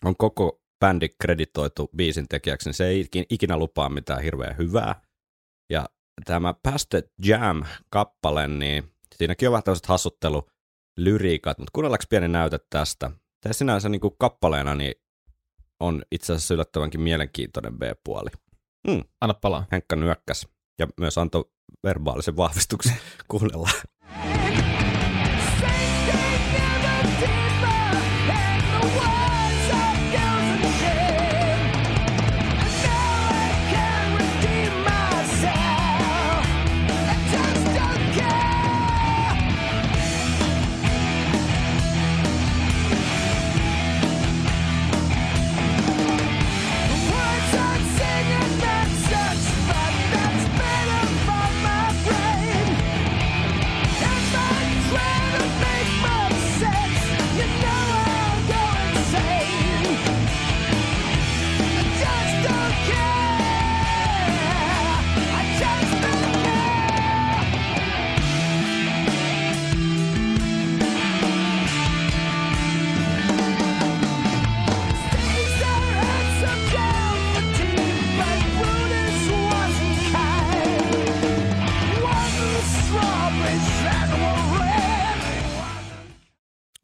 on koko bändi kreditoitu biisin tekijäksi, niin se ei ikin- ikinä lupaa mitään hirveän hyvää. Ja tämä Past the Jam-kappale, niin siinäkin on vähän tämmöiset hassuttelulyriikat, mutta kuunnellaanko pieni näyte tästä? Tämä sinänsä niin kuin kappaleena niin on itse asiassa yllättävänkin mielenkiintoinen B-puoli. Mm, Anna palaa. Henkka nyökkäs ja myös antoi verbaalisen vahvistuksen. Kuunnellaan.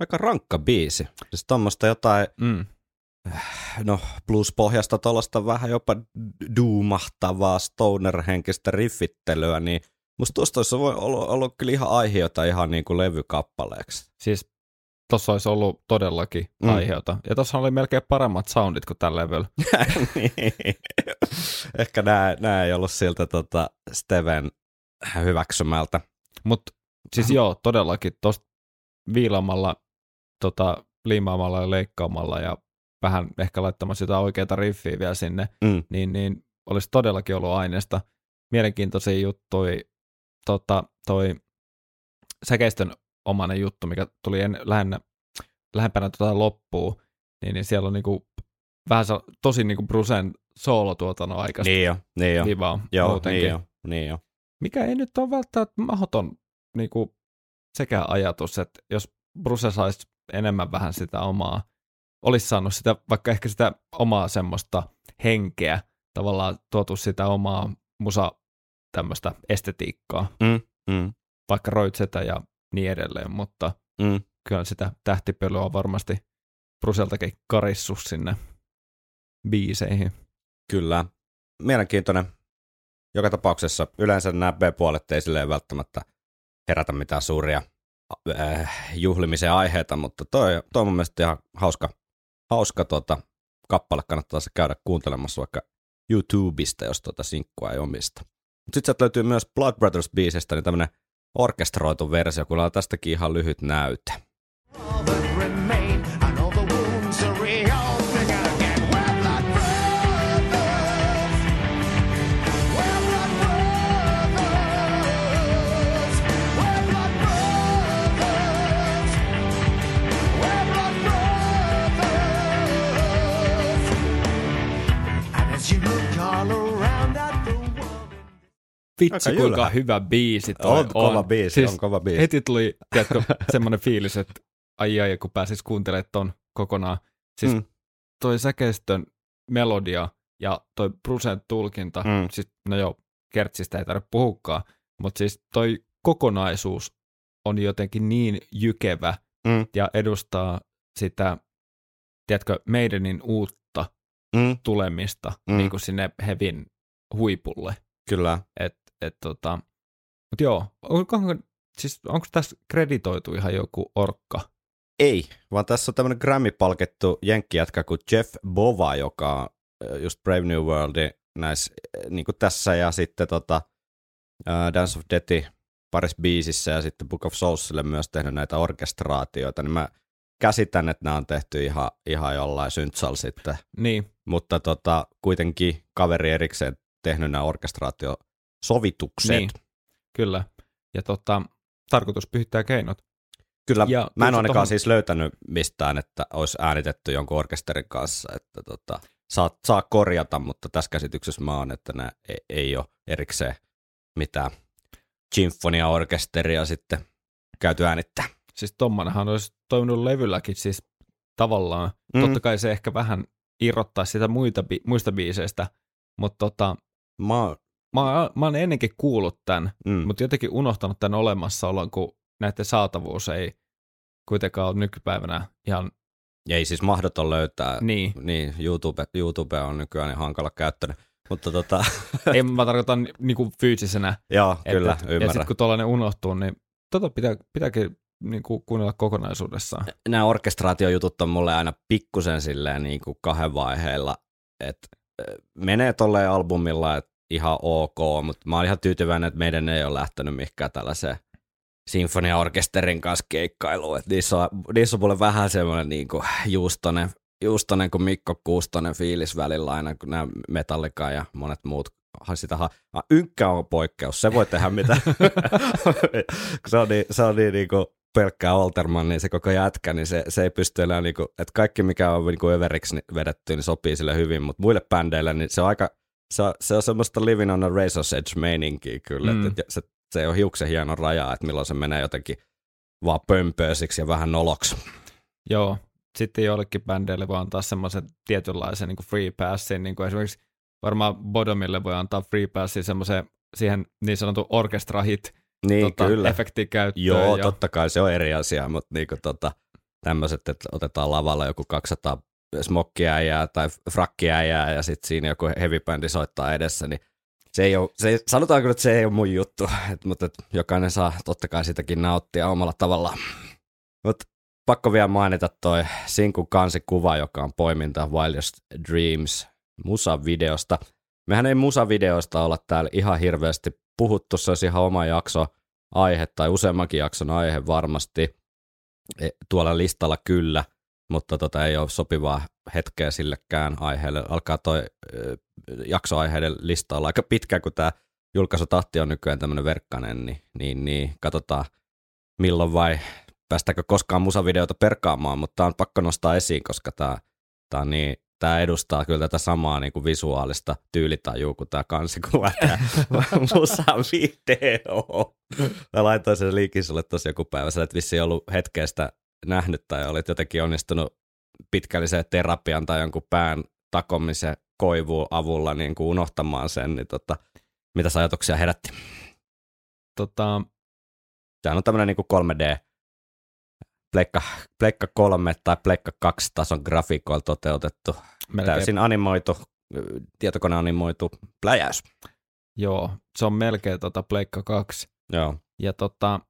Aika rankka biisi. Siis tuommoista jotain, Mm. no blues-pohjasta tuollaista vähän jopa duumahtavaa stoner-henkistä riffittelyä, niin musta tuosta olisi ollut, ollut kyllä ihan aiheota ihan niin kuin levykappaleeksi. Siis tossa olisi ollut todellakin Mm. aiheota. Ja tossa oli melkein paremmat soundit kuin tällä levyllä. niin. Ehkä nämä, nämä ei ollut siltä tota Steven hyväksymältä. Mutta siis joo, todellakin tuosta viilaamalla, tota, liimaamalla ja leikkaamalla ja vähän ehkä laittamassa jotain oikeita riffiä vielä sinne, Mm. niin, niin olisi todellakin ollut aineesta. Mielenkiintoisia juttuja, tota, toi säkeistön omainen juttu, mikä tuli en, lähennä, lähempänä tota loppua, niin, niin siellä on niinku vähän tosi niinku Brucen soolotuotannon aikaista Niin jo, niin jo. vivaa Joo, muutenkin. niin jo, niin jo. Mikä ei nyt ole välttämättä mahdoton niinku, sekä ajatus, että jos Bruce saisi enemmän vähän sitä omaa, olisi saanut sitä, vaikka ehkä sitä omaa semmoista henkeä, tavallaan tuotu sitä omaa musa tämmöistä estetiikkaa, Mm, vaikka roitsetä ja niin edelleen, mutta mm. kyllä sitä tähtipölyä on varmasti Bruseltakin karissu sinne biiseihin. Kyllä. Mielenkiintoinen. Joka tapauksessa yleensä nämä B-puolet ei silleen välttämättä herätä mitään suuria äh, juhlimisen aiheita, mutta toi, toi on mun mielestä ihan hauska, hauska tota, kappale. Kannattaa se käydä kuuntelemassa vaikka YouTubesta, jos tuota sinkkua ei omista. Sitten sieltä löytyy myös Blood Brothers-biisistä niin tämmönen orkestroitu versio, kun on tästäkin ihan lyhyt näyte. Vitsi, Aika kuinka hyvä biisi toi On kova biisi, siis on kova biisi. Heti tuli, tiedätkö, semmoinen fiilis, että ai ai, kun pääsis kuuntelemaan ton kokonaan. Siis Mm. toi säkeistön melodia ja toi Brucen tulkinta, Mm. siis no joo, Kertsistä ei tarvitse puhukaan, mutta siis toi kokonaisuus on jotenkin niin jykevä Mm. ja edustaa sitä, tiedätkö, meidänin uutta Mm, tulemista mm. niin kuin sinne hevin huipulle. kyllä. Et, et tota, mut joo, onko, siis onko tässä kreditoitu ihan joku orkka? Ei, vaan tässä on tämmöinen Grammy-palkittu jenkkijätkä kuin Jeff Bova, joka on just Brave New Worldin näissä, niin kuin tässä ja sitten tota, uh, Dance of Death parissa biisissä ja sitten Book of Soulsille myös tehnyt näitä orkestraatioita, niin mä käsitän, että nämä on tehty ihan, ihan jollain syntsal sitten, Niin, mutta tota, kuitenkin kaveri erikseen tehnyt nämä orkestraatiosovitukset. Niin. kyllä. Ja tota, tarkoitus pyhittää keinot. Kyllä, Ja mä en ainakaan tohon- siis löytänyt mistään, että olisi äänitetty jonkun orkesterin kanssa, että tota, saa, saa korjata, mutta tässä käsityksessä mä oon, että nämä ei, ei ole erikseen mitään symfonia-orkesteria sitten käyty äänittää. Siis tommonenhan olisi toiminut levylläkin siis tavallaan. Mm. Mm. Totta kai se ehkä vähän irrottaa sitä muita, bi- muista biiseistä, mutta tota, Mä, oon- mä, oon- mä oon ennenkin kuullut tämän, mm, mutta jotenkin unohtanut tämän olemassaolon, kun näiden saatavuus ei kuitenkaan ole nykypäivänä ihan ei siis mahdoton löytää. niin. Niin, YouTube, YouTube on nykyään niin hankala käyttänyt. Mutta tota, ei mä tarkoitan niinku fyysisenä. joo, kyllä, et, Ja ymmärrän. sitten kun tuollainen unohtuu, niin tota pitää, pitääkin niinku kuunnella kokonaisuudessaan. nämä orkestraatiojutut on mulle aina pikkusen silleen niin kuin kahden vaiheilla, että menee tolleen albumilla, että ihan ok, mutta mä oon ihan tyytyväinen, että meidän ei ole lähtenyt mihinkään tällaiseen sinfoniaorkesterin kanssa keikkailuun, että niissä on, niissä on mulle vähän semmoinen niin kuin juustonen, juustonen kuin Mikko Kuustonen fiilis välillä aina, kun nämä Metallica ja monet muut sitä ha- Ynkkä on poikkeus, se voi tehdä mitä. se on niin, se on niin, niin kuin pelkkää Olterman, niin se koko jätkä, niin se, se ei pysty enää, niin kuin, että kaikki mikä on niin kuin överiksi vedetty, niin sopii sille hyvin, mutta muille bändeille, niin se on aika, se on, se on semmoista living on a razor's edge meininkiä kyllä, mm. Että, se, se on hiuksen hieno raja, että milloin se menee jotenkin vaan pömpöisiksi ja vähän noloksi. Joo, sitten joillekin bändeille voi antaa semmoisen tietynlaisen niin free passin, niin kuin esimerkiksi varmaan Bodomille voi antaa free passin semmoiseen siihen niin sanotun orchestra hit Niin, tota, kyllä. efektin käyttöön. Joo, ja, totta kai se on eri asia, mutta niinku tota, tämmöiset, että otetaan lavalla joku 200 smokkiäjää tai frakkiäjää ja sitten siinä joku heavy soittaa edessä, niin se ei ole, se sanotaan kyllä, että se ei ole mun juttu, et, mutta et, jokainen saa totta kai sitäkin nauttia omalla tavallaan. Mutta pakko vielä mainita toi Sinkun kansikuva, joka on poiminta Wildest Dreams musavideosta. Mehän ei musavideoista olla täällä ihan hirveästi puhuttu, se olisi ihan oma jakso aihe tai useammankin jakson aihe varmasti. E, Tuolla listalla kyllä, mutta tota ei ole sopivaa hetkeä sillekään aiheelle. Alkaa toi jaksoaiheiden lista olla aika pitkä, kun tämä julkaisutahti on nykyään tämmöinen verkkainen, niin, niin, niin katsotaan milloin vai päästäänkö koskaan musavideota perkaamaan, mutta tämä on pakko nostaa esiin, koska tämä, tämä, niin, tämä edustaa kyllä tätä samaa niin kuin visuaalista tyylitajua kuin tämä kansikuva, tämä musavideo. Mä laitoin sen linkin sulle tosi joku päivä, sä et vissiin ollut hetkeestä nähnyt tai olit jotenkin onnistunut pitkällisen terapian tai jonkun pään takomisen koivuun avulla niin kuin unohtamaan sen, niin tota, mitä ajatuksia herätti? Tota, Tämä on tämmöinen niin kuin 3D Pleikka, Pleikka 3 tai Pleikka 2 tason grafiikoilla toteutettu, melkein, täysin animoitu, tietokoneanimoitu pläjäys. Joo, se on melkein tota Pleikka 2. Joo. Ja tota,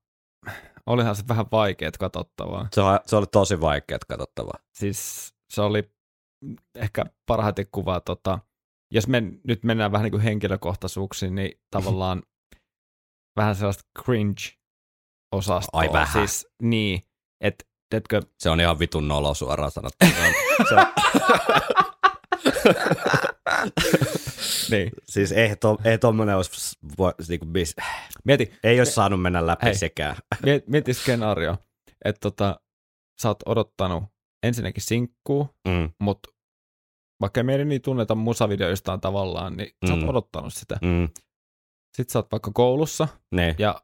olihan se vähän vaikeet katsottavaa. Se, se oli tosi vaikeat katsottavaa. Siis se oli ehkä parhaiten kuvaa, tota, jos me nyt mennään vähän niin kuin henkilökohtaisuuksiin, niin tavallaan vähän sellaista cringe-osastoa. Ai vähän. Siis niin, että teetkö, Se on ihan vitun nolo suoraan sanottuna. Se on, se on, niin. siis ei, to, ei tommonen olisi, niinku, bis, Mieti, ei olisi saanut mennä läpi Hei. sekään. mieti, mieti skenaario, että tota, sä oot odottanut ensinnäkin sinkkuu, Mm, mutta vaikka ei meidän niin tunneta musavideoistaan tavallaan, niin sä oot Mm. odottanut sitä. mm, Sitten sä oot vaikka koulussa, niin. ja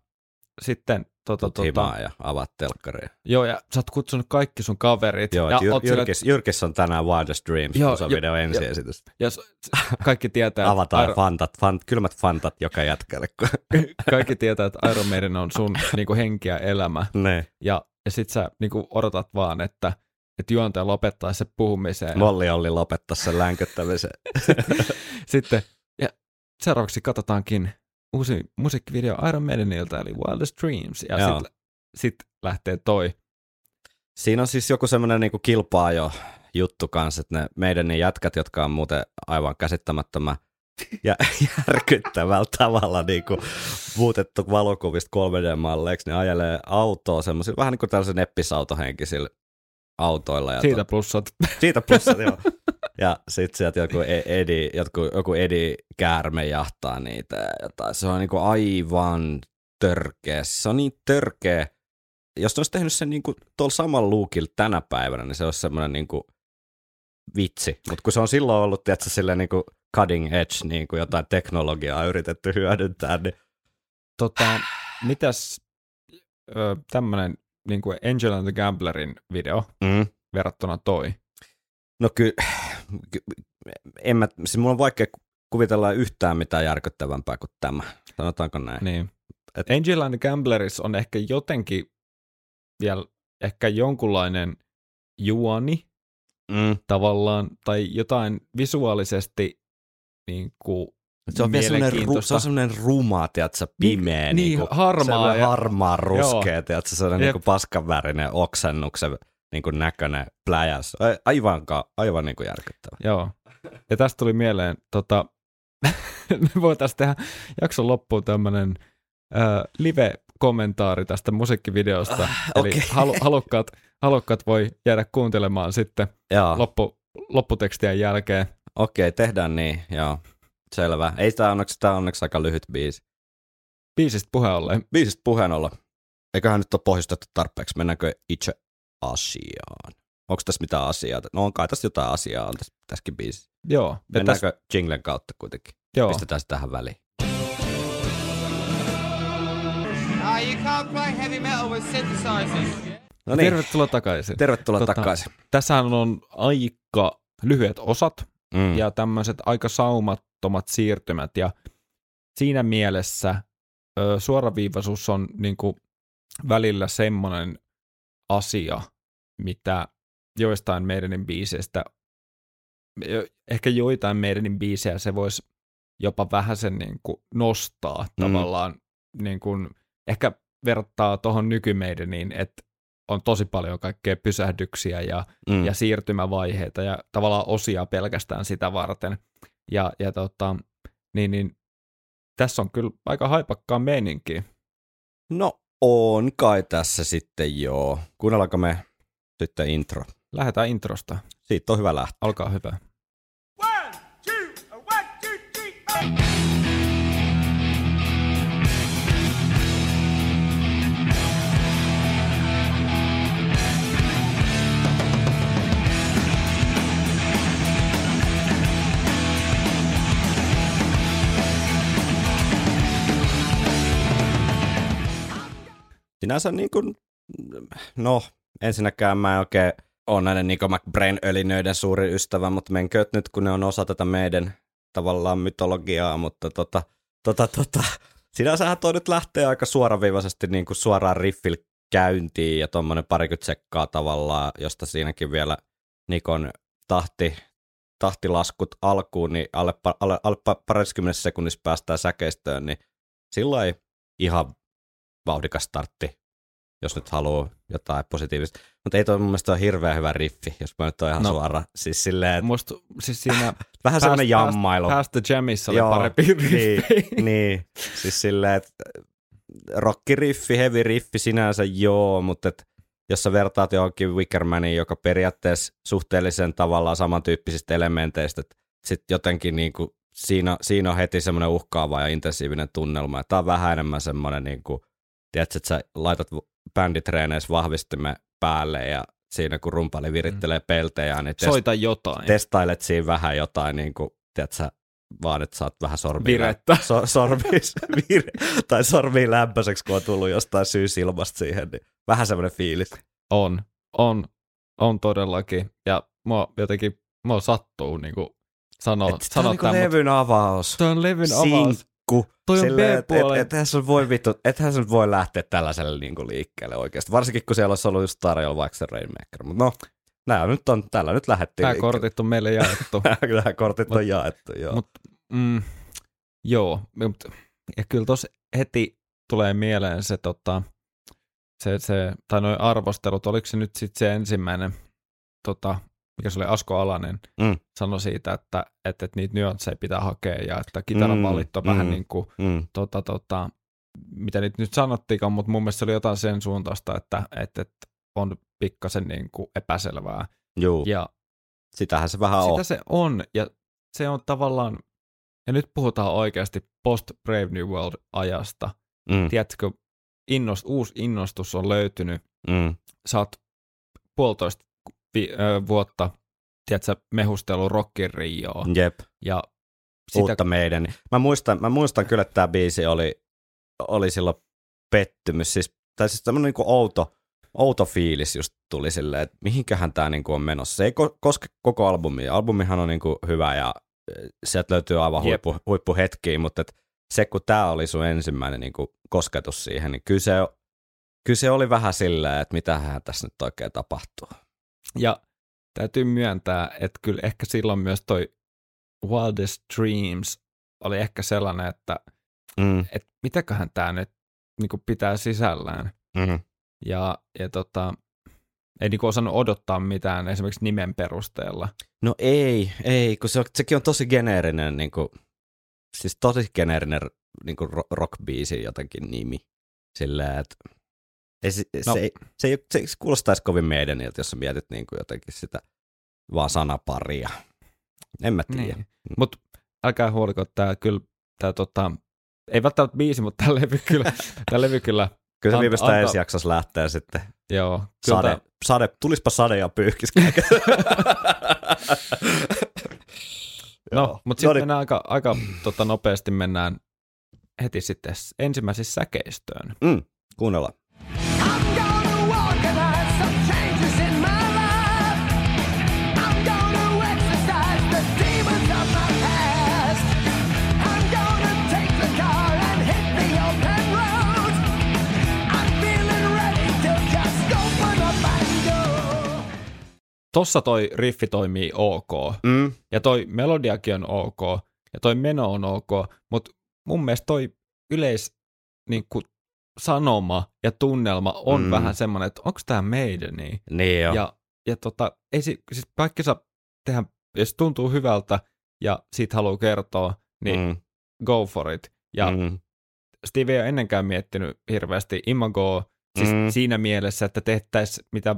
sitten tota, Tuut tota, ja avaat telkkaria. joo, ja sä oot kutsunut kaikki sun kaverit, Joo, ja, Jyr, sillä- Jyrkis, Jyrkis on tänään Wildest Dreams, Joo, se on jo- video ensiesitys. ja s- s- kaikki tietää, Avataan Iron- fantat, fant, kylmät fantat joka jätkälle. kaikki tietää, että Iron Maiden on sun niinku henki ja elämä, ne. ja, ja sit sä niinku odotat vaan, että, että juontaja lopettaisi se puhumiseen. Molli Olli lopettaa sen länkyttämisen. Sitten, ja seuraavaksi katsotaankin uusi musiikkivideo Iron Maidenilta, eli Wildest Dreams, ja sitten sit lähtee toi. Siinä on siis joku semmoinen niinku kilpaa jo juttu kanssa, että ne meidän ne jätkät, jotka on muuten aivan käsittämättömän ja järkyttävällä tavalla niinku muutettu valokuvista 3D-malleiksi, ne ajelee autoa semmoisilla vähän niin kuin tällaisen neppisautohenkisillä autoilla. Ja Siitä plussat. Siitä plussat, joo. Ja sitten sieltä joku e- Edi, joku, joku Edi käärme jahtaa niitä ja jotain. Se on niinku aivan törkeä. Se on niin törkeä. Jos ne olisi tehnyt sen niinku tuolla samalla luukilla tänä päivänä, niin se olisi semmoinen niinku vitsi. Mutta kun se on silloin ollut, tiedätkö, silleen niinku cutting edge, niinku jotain teknologiaa yritetty hyödyntää, niin Tota, mitäs ö, tämmönen niin kuin Angel and the Gamblerin video mm. verrattuna toi? No kyllä, ky, en mä, siis mulla on vaikea kuvitella yhtään mitään järkyttävämpää kuin tämä. Sanotaanko näin? Niin. Et- Angel and the Gambleris on ehkä jotenkin vielä ehkä jonkunlainen juoni Mm. tavallaan, tai jotain visuaalisesti niin kuin Se on vielä semmoinen, ru, se on semmoinen ruma, tiedätkö, pimeä. Niin, niinku, harmaa semmoinen ja- harmaa ruskea, Joo. tiedätkö, sellainen Jep. niinku paskanvärinen oksennuksen niinku näköinen pläjäs. Ai- Aivan, aivan niinku järkyttävä. Joo. Ja tästä tuli mieleen, tota, me voitaisiin tehdä jakson loppuun tämmöinen äh, live-kommentaari tästä musiikkivideosta. Ah, Eli okei. halu, halukkaat, halukkaat voi jäädä kuuntelemaan sitten Joo, loppu, lopputekstien jälkeen. okei, tehdään niin, joo. Selvä. Ei tää onneksi, on onneksi aika lyhyt biisi. Biisistä puheen ollen. Biisistä puheen olla. Eiköhän nyt ole pohjustettu tarpeeksi. Mennäänkö itse asiaan? Onko tässä mitään asiaa? No on kai tässä jotain asiaa on tässä, tässäkin biisissä. Joo. Ja täs, Mennäänkö jinglen kautta kuitenkin? joo. Pistetään se tähän väliin. No niin, Tervetuloa takaisin. tervetuloa Tota, takaisin. Tässähän on aika lyhyet osat Mm. ja tämmöiset aika saumattomat siirtymät ja siinä mielessä ö, suoraviivaisuus on niin kuin välillä semmoinen asia, mitä joistain meidänin biiseistä, ehkä joitain meidänin biisejä se voisi jopa vähän sen niin kuin nostaa Mm. tavallaan, niin kuin, ehkä vertaa tuohon nykymeidäniin, että on tosi paljon kaikkea pysähdyksiä ja, mm. ja siirtymävaiheita ja tavallaan osia pelkästään sitä varten. Ja, ja tota, niin, niin, tässä on kyllä aika haipakkaa meininkiä. No on kai tässä sitten joo. Kuunnellaanko me sitten intro? Lähdetään introsta. Siitä on hyvä lähteä. Olkaa hyvä. One, two, one, two, three, four. Sinänsä niin kuin, no ensinnäkään mä en oikein ole näiden Nico McBrain-ölinöiden suuri ystävä, mutta menkööt nyt, kun ne on osa tätä meidän tavallaan mytologiaa, mutta tota, tota, tota, sinänsähän toi nyt lähtee aika suoraviivaisesti niin kuin suoraan riffil käyntiin ja tuommoinen parikymmentä sekkaa tavallaan, josta siinäkin vielä Nikon tahti, tahtilaskut alkuun, niin alle, alle, alle pa- pariskymmenessä sekunnissa päästään säkeistöön, niin silloin ihan vauhdikas startti, jos nyt haluaa jotain positiivista. Mutta ei toi mun mielestä ole hirveän hyvä riffi, jos mä nyt oon ihan no. Suora. Siis silleen, että Musta siis siinä vähän semmoinen past- jammailu. Past the Jamissa oli Joo, parempi niin, riffi. niin, siis silleen, että rockiriffi, heavy riffi sinänsä joo, mutta et, jos sä vertaat johonkin Wickermaniin, joka periaatteessa suhteellisen tavallaan samantyyppisistä elementeistä, sitten jotenkin niinku, siinä, siinä on heti semmoinen uhkaava ja intensiivinen tunnelma. Tämä on vähän enemmän semmoinen, niinku, tiedätkö, että sä laitat bänditreeneissä vahvistimen päälle ja siinä kun rumpali virittelee peltejä, niin test, Soita jotain. testailet siinä vähän jotain, niin kuin, tiedätkö, vaan että saat vähän sormia, Virettä. so, sormi, vire, tai sormiin lämpöiseksi, kun on tullut jostain syysilmasta siihen, niin vähän semmoinen fiilis. On, on, on todellakin. Ja mua jotenkin, mua sattuu niinku sanoa, Et Tämä sanoa on niin tämän, levyn avaus. toi on levyn avaus. Sinkku. Toi on Silleen, et, et, B-puolen. ethän se voi vittu, ethän se voi lähteä tällaiselle niin kuin liikkeelle oikeasti. Varsinkin kun siellä olisi ollut just tarjolla vaikka se Rainmaker. Mutta no, nää nyt on, tällä nyt lähdettiin Tämä liikkeelle. kortit on meille jaettu. Nämä kortit on Mut- jaettu, joo. Mut, mm, joo, mut, ja kyllä tuossa heti tulee mieleen se, tota, se, se tai noin arvostelut, oliko se nyt sitten se ensimmäinen, tota, mikä se oli Asko Alanen, Mm. sanoi siitä, että, että, että niitä nyansseja pitää hakea ja että Mm, valit on mm. vähän niin kuin, mm. tota, tota, mitä niitä nyt sanottiinkaan, mutta mun mielestä se oli jotain sen suuntaista, että, että, että on pikkasen niin kuin epäselvää. Juu, Ja sitähän se vähän sitä on. se on, ja se on tavallaan, ja nyt puhutaan oikeasti post Brave New World ajasta. Mm. Tiedätkö, innost, uusi innostus on löytynyt, Mm. sä oot puolitoista vi, ö, vuotta, tiedätkö, mehustellut Rockin Jep, ja sitä... uutta meidän. Mä muistan, mä muistan kyllä, että tämä biisi oli, oli silloin pettymys. Siis, tai siis tämmöinen niinku outo, outo fiilis just tuli silleen, että mihinkähän tämä niinku on menossa. Se ei ko- koske koko albumia. Albumihan on niinku hyvä ja sieltä löytyy aivan Jep. huippu, huippuhetkiä, mutta et se kun tämä oli sun ensimmäinen niinku kosketus siihen, niin kyllä se, kyllä se oli vähän silleen, että mitähän tässä nyt oikein tapahtuu. Ja täytyy myöntää, että kyllä ehkä silloin myös toi Wildest Dreams oli ehkä sellainen, että, Mm. että mitäköhän tämä nyt niin pitää sisällään. Mm. Ja, ja tota, ei niin osannut odottaa mitään esimerkiksi nimen perusteella. No ei, ei, kun se on, sekin on tosi geneerinen, niin kuin, siis tosi geneerinen niin kuin rockbiisi jotenkin nimi. Silleen, että ei, se, No. se, ei, se, ei, se, se kuulostaisi kovin meidäniltä, jos sä mietit niin kuin jotenkin sitä vaan sanaparia. En mä tiedä. Niin. Mutta älkää huoliko, tämä kyllä, tää, tota, ei välttämättä biisi, mutta tämä levy kyllä, tää levy kyllä, Kyllä se viimeistään anta- ensi jaksossa lähtee sitten. joo. Kyllä Sade, tää- sade, tulispa sade ja pyyhkis No, mutta sitten mennään aika, aika tota, nopeasti mennään heti sitten ensimmäisessä säkeistöön. Mm, kuunnellaan. Tossa toi riffi toimii ok, Mm, ja toi melodiakin on ok, ja toi meno on ok, mutta mun mielestä toi yleis niin kuin, sanoma ja tunnelma on Mm. vähän semmoinen, että onko tämä meidän niin? niin jo. Ja, ja tota, ei si, siis kaikki saa tehdä, jos tuntuu hyvältä ja siitä haluaa kertoa, niin mm. go for it. Ja mm. Steve ei ole ennenkään miettinyt hirveästi imagoa, siis mm. siinä mielessä, että tehtäisiin mitä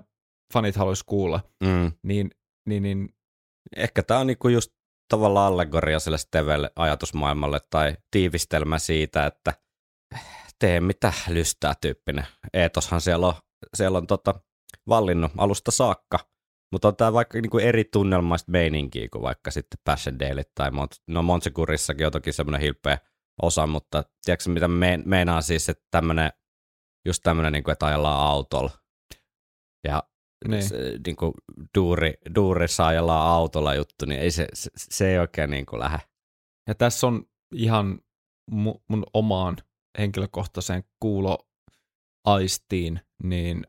fanit haluaisi kuulla, mm. niin, niin, niin Ehkä tämä on niinku just tavallaan allegoria sille Stevelle ajatusmaailmalle tai tiivistelmä siitä, että tee mitä lystää tyyppinen. Eetoshan siellä on, siellä on tota, vallinnut alusta saakka, mutta on tämä vaikka niinku eri tunnelmaista meininkiä kuin vaikka sitten Passion Daily tai Mont- no Montsecurissakin on toki semmoinen hilpeä osa, mutta tiedätkö mitä me, meinaa siis, että tämmöinen, just tämmöinen, niinku, että ajellaan autolla ja niin. se, niin kuin duuri, duurissa ajellaan autolla juttu, niin ei se, se, se ei oikein niin kuin lähde. Ja tässä on ihan mu, mun omaan henkilökohtaiseen kuuloaistiin, niin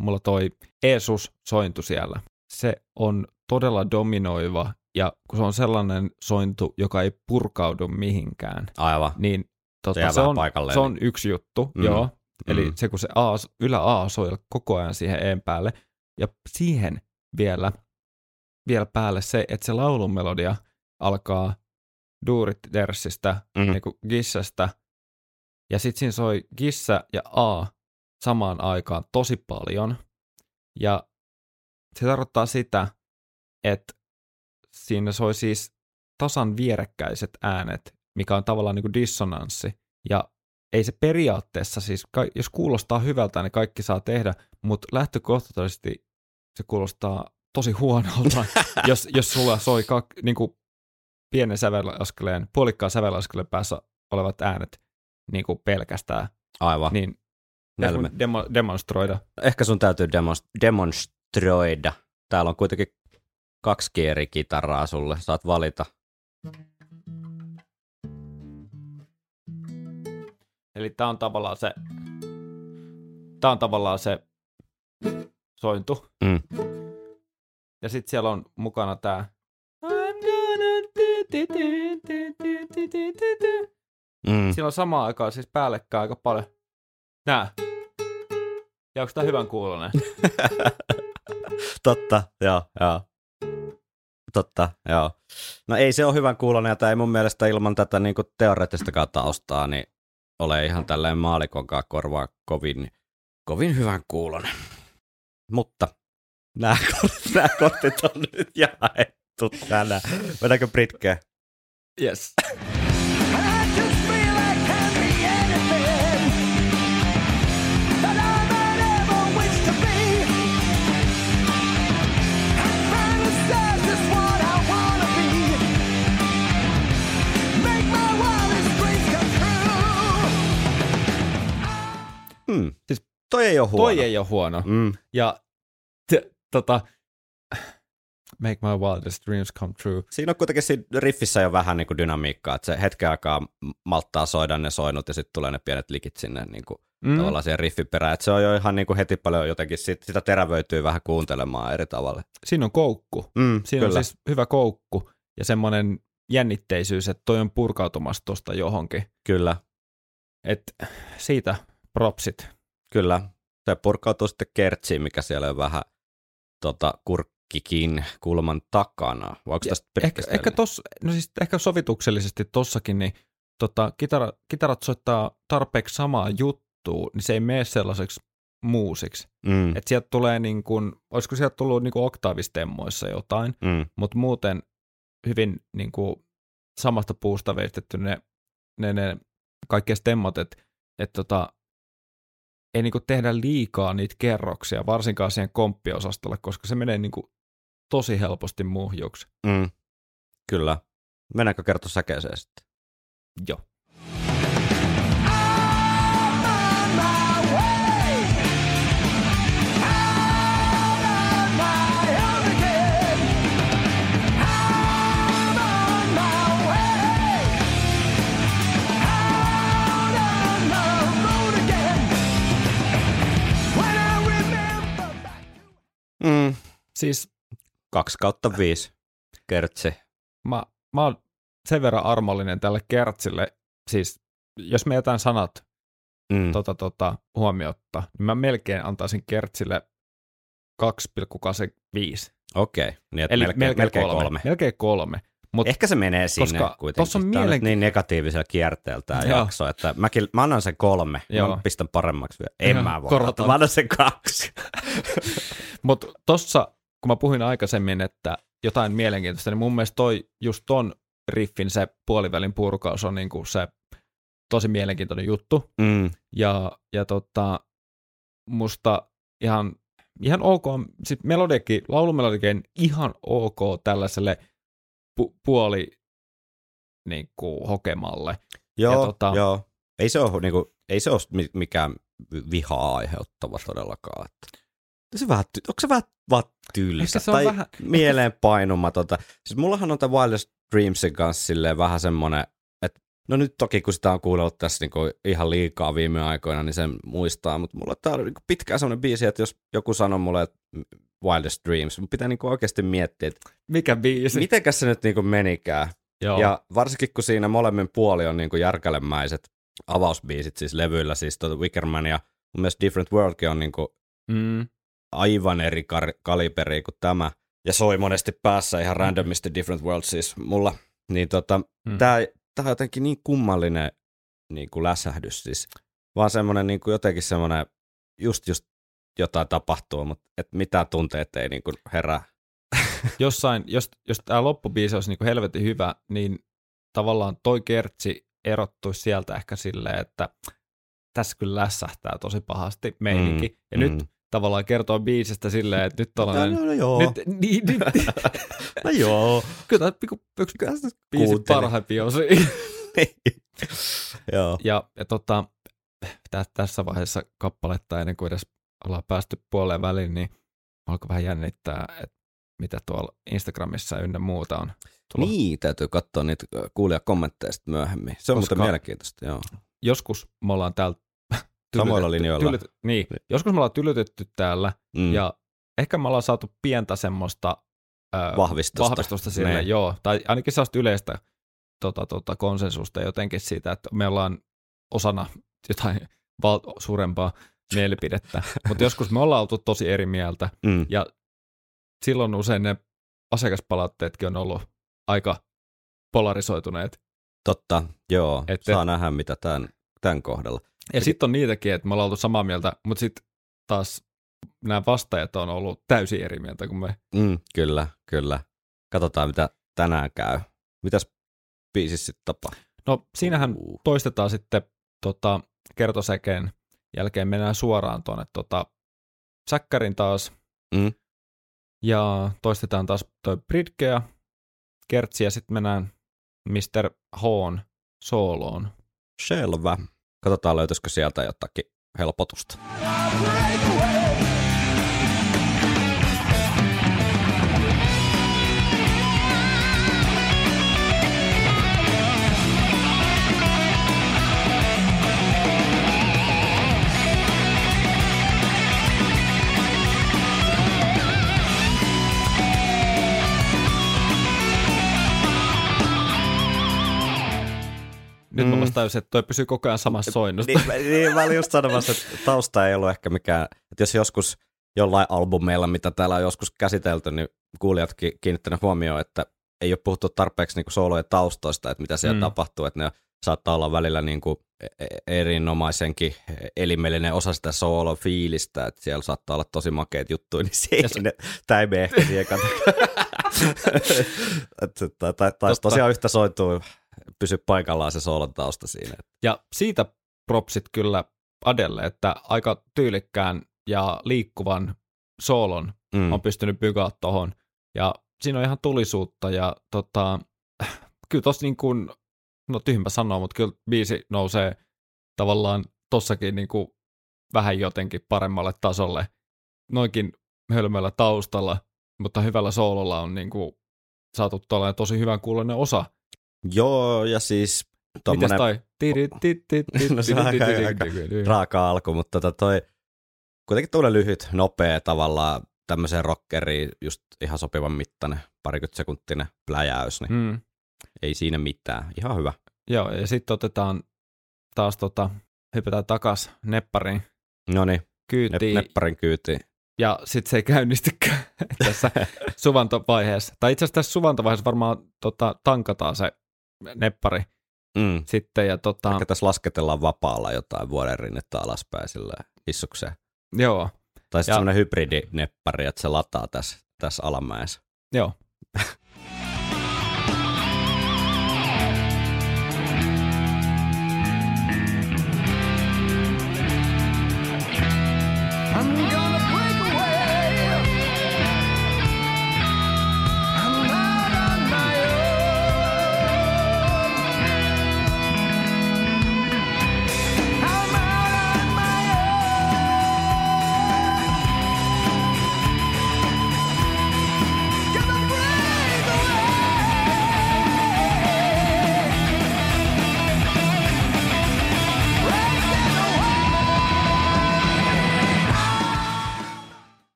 mulla toi Eesus sointu siellä. Se on todella dominoiva, ja kun se on sellainen sointu, joka ei purkaudu mihinkään, Aivan. niin Se tota, se, vähän on, paikalleen. se on yksi juttu, Mm. joo. Eli Mm. se, kun se A, ylä A soi koko ajan siihen E:n päälle, ja siihen vielä, vielä päälle se, että se laulun melodia alkaa duurit dersistä, Mm. niin kuin gissasta, ja sitten siinä soi gissa ja A samaan aikaan tosi paljon, ja se tarkoittaa sitä, että siinä soi siis tasan vierekkäiset äänet, mikä on tavallaan niin kuin dissonanssi, ja ei se periaatteessa siis, jos kuulostaa hyvältä, niin kaikki saa tehdä, mutta lähtökohtaisesti se kuulostaa tosi huonolta, jos, jos sulla soi kak, niin kuin pienen sävelaskeleen, puolikkaan sävelaskeleen päässä olevat äänet niin kuin pelkästään, Aivan. Niin. demo, demonstroida. Ehkä sun täytyy demos- demonstroida. Täällä on kuitenkin kaksi eri kitaraa sulle. Saat valita. Eli tämä on tavallaan se, tämä on tavallaan se sointu. Mm. Ja sitten siellä on mukana tämä Mm. Siinä on samaan aikaan siis päällekkäin aika paljon. Nää. Ja onko tää hyvän kuulonen? Totta, joo, joo. Totta, joo. No ei se ole hyvän kuulonen, ja tämä ei mun mielestä ilman tätä niin teoreettista taustaa, niin ole ihan tälleen maalikonkaan korvaa kovin, kovin hyvän kuulonen. Mutta nämä, kortit, nämä kortit on nyt jaettu tänään. Mennäänkö Britkeä? Yes. Hmm. Siis toi ei ole huono. Toi ei ole huono. Mm. Ja t- tota, Make my wildest dreams come true. Siinä on kuitenkin siinä riffissä jo vähän niin kuin dynamiikkaa, että se hetken aikaa malttaa soida ne soinut ja sitten tulee ne pienet likit sinne niin kuin mm. tavallaan siihen riffiperään. Että se on jo ihan niin kuin heti paljon jotenkin, sit, sitä terävöityy vähän kuuntelemaan eri tavalla. Siinä on koukku. Mm, Siinä kyllä. on siis hyvä koukku ja semmoinen jännitteisyys, että toi on purkautumassa tosta johonkin. Kyllä, Et siitä propsit. Kyllä. Se purkautuu sitten kertsiin, mikä siellä on vähän tota, kurkkikin kulman takana. Vai onko tästä Ehkä, ehkä, tos, no siis ehkä sovituksellisesti tossakin, niin tota, kitara, kitarat soittaa tarpeeksi samaa juttua, niin se ei mene sellaiseksi muusiksi. mm, Että sieltä tulee niin kuin, olisiko sieltä tullut niin kuin oktaavistemmoissa jotain, mm, mutta muuten hyvin niin kuin samasta puusta veistetty ne, ne, ne kaikki stemmot, että et tota, ei niin tehdä liikaa niitä kerroksia, varsinkaan siihen komppiosastolle, koska se menee niin tosi helposti muhjuksi. mm. Kyllä. Mennäänkö kertoa säkeeseen sitten? Joo. Mm. Siis 2 kautta 5 kertsi. Mä, mä oon sen verran armollinen tälle kertsille, siis jos me jätän sanat Mm. tota, tota, huomiotta, niin mä melkein antaisin kertsille 2,85. Okei, niin Eli melkein, melkein kolme. Melkein kolme. Mut Ehkä se menee sinne Koska kuitenkin. tossa on mielenki- niin negatiivisella kierteellä tämä Joo. jakso, että mäkin, mä annan sen kolme. Joo. Mä pistän paremmaksi vielä. En Joo, mä voi. Mä annan sen kaksi. Mutta tossa, kun mä puhuin aikaisemmin, että jotain mielenkiintoista, niin mun mielestä toi just ton riffin se puolivälin purkaus on niinku se tosi mielenkiintoinen juttu. Mm. Ja, ja tota, musta ihan, ihan ok, sit melodiakin, laulumelodiakin ihan ok tällaiselle pu- puoli niin kuin, hokemalle. Joo, Ja tota- joo. Ei se ole, niinku, ei se ole mi- mikään vihaa aiheuttava todellakaan. Että. Se vähän, onko se vähän vaan tylsä se tai vähän- mieleenpainumatonta? Siis mullahan on tämän Wildest Dreamsin kanssa silleen vähän semmoinen, että no nyt toki kun sitä on kuunnellut tässä niinku ihan liikaa viime aikoina, niin sen muistaa, mutta mulla tää on niinku pitkään semmoinen biisi, että jos joku sanoo mulle, että Wildest Dreams, mun pitää niinku oikeasti miettiä, että Mikä biisi? mitenkäs se nyt niinku menikään. Joo. Ja varsinkin kun siinä molemmin puoli on niin kuin järkälemäiset avausbiisit siis levyillä, siis tuota Wickerman ja mun mielestä Different Worldkin on niin kuin mm, aivan eri kar- kaliberi kuin tämä. Ja soi monesti päässä ihan randomisti Different World siis mulla. Niin tota, Mm. tää, tää on jotenkin niin kummallinen niin kuin läsähdys siis. Vaan semmoinen niin kuin jotenkin semmoinen, just just jotain tapahtuu, mutta et mitään tunteet ei niin kuin herää. jossain, jos, jos tämä loppubiisi olisi niin kuin helvetin hyvä, niin tavallaan toi kertsi erottuisi sieltä ehkä silleen, että tässä kyllä lässähtää tosi pahasti meininki. Mm, ja mm. nyt tavallaan kertoo biisistä silleen, että nyt tällainen... no, no, joo. Nyt, niin, niin, no joo. kyllä tämä niinku yksi Kyllä sitä biisin parhaimpia osia. Joo. Ja, ja tota, tä, tässä vaiheessa kappaletta ennen kuin edes ollaan päästy puoleen väliin, niin alkoi vähän jännittää, että mitä tuolla Instagramissa ynnä muuta on tullut. Niin, täytyy katsoa niitä kuulijakommentteja sitten myöhemmin. Se on Koska- muuten mielenkiintoista, joo. Joskus me ollaan täällä Samoilla linjoilla. Tylyt, niin, joskus me ollaan tylytetty täällä Mm. ja ehkä me ollaan saatu pientä semmoista ää, Vahvistusta. vahvistusta sille, Niin. joo. Tai ainakin sellaista yleistä tota, tota, konsensusta jotenkin siitä, että me ollaan osana jotain val- suurempaa mielipidettä. Mutta joskus me ollaan oltu tosi eri mieltä Mm. ja silloin usein ne asiakaspalautteetkin on ollut aika polarisoituneet. Totta, joo. Et- Saa nähdä, mitä tämän, tämän kohdalla. Ja sitten on niitäkin, että me ollaan oltu samaa mieltä, mutta sitten taas nämä vastaajat on ollut täysin eri mieltä kuin me. Mm, kyllä, kyllä. Katsotaan, mitä tänään käy. Mitäs biisissä sitten tapahtuu? No siinähän Uh. toistetaan sitten tota, kertosäkeen jälkeen mennään suoraan tuonne tota, säkkärin taas. Mm. Ja toistetaan taas toi Bridge ja Kertsi ja sitten mennään Mr. Hoon sooloon. Selvä. Katsotaan, löytyisikö sieltä jotakin helpotusta. Nyt Mm. mä vasta tajusin, että toi pysyy koko ajan samassa soinnussa. Niin, niin, mä olin just sanomassa, että tausta ei ollut ehkä mikään, että jos joskus jollain albumeilla, mitä täällä on joskus käsitelty, niin kuulijatkin kiinnittäneet huomioon, että ei ole puhuttu tarpeeksi niin soolojen taustoista, että mitä siellä Mm. tapahtuu, että ne saattaa olla välillä niin kuin erinomaisenkin elimellinen osa sitä soolo-fiilistä, että siellä saattaa olla tosi makeat juttuja, niin se tämä ei mene ehkä siihen kategoriaan. Että- tai, tai, tai Totta. tosiaan yhtä soituu, pysy paikallaan se soolon tausta siinä. Ja siitä propsit kyllä Adelle, että aika tyylikkään ja liikkuvan soolon Mm. on pystynyt pykaa tohon. Ja siinä on ihan tulisuutta ja tota, kyllä tossa niin kuin, no tyhmä sanoa, mutta kyllä biisi nousee tavallaan tossakin niin kuin vähän jotenkin paremmalle tasolle. Noinkin hölmöllä taustalla, mutta hyvällä soololla on niin kuin saatu tosi hyvän kuuloinen osa. Joo, ja siis Mites tommonen toi? No se on aika- aika raaka alku, mutta tota toi, kuitenkin tuollainen lyhyt, nopea tavallaan tämmöiseen rockeriin just ihan sopivan mittainen, parikymmentä sekuntinen pläjäys, niin Mm. ei siinä mitään. Ihan hyvä. Joo, ja sitten otetaan taas tota, hypätään takas neppariin No niin, kyytiin, nepparin kyytiin. ja sitten se ei käynnistykään tässä suvantovaiheessa. Tai itse asiassa tässä suvantovaiheessa varmaan tota, tankataan se neppari Mm. sitten, ja tota, Ehkä tässä lasketellaan vapaalla jotain vuoden rinnettä alaspäin silleen hissukseen. joo, Tai sitten Ja- semmoinen hybridineppari, että se lataa tässä, tässä alamäessä. joo.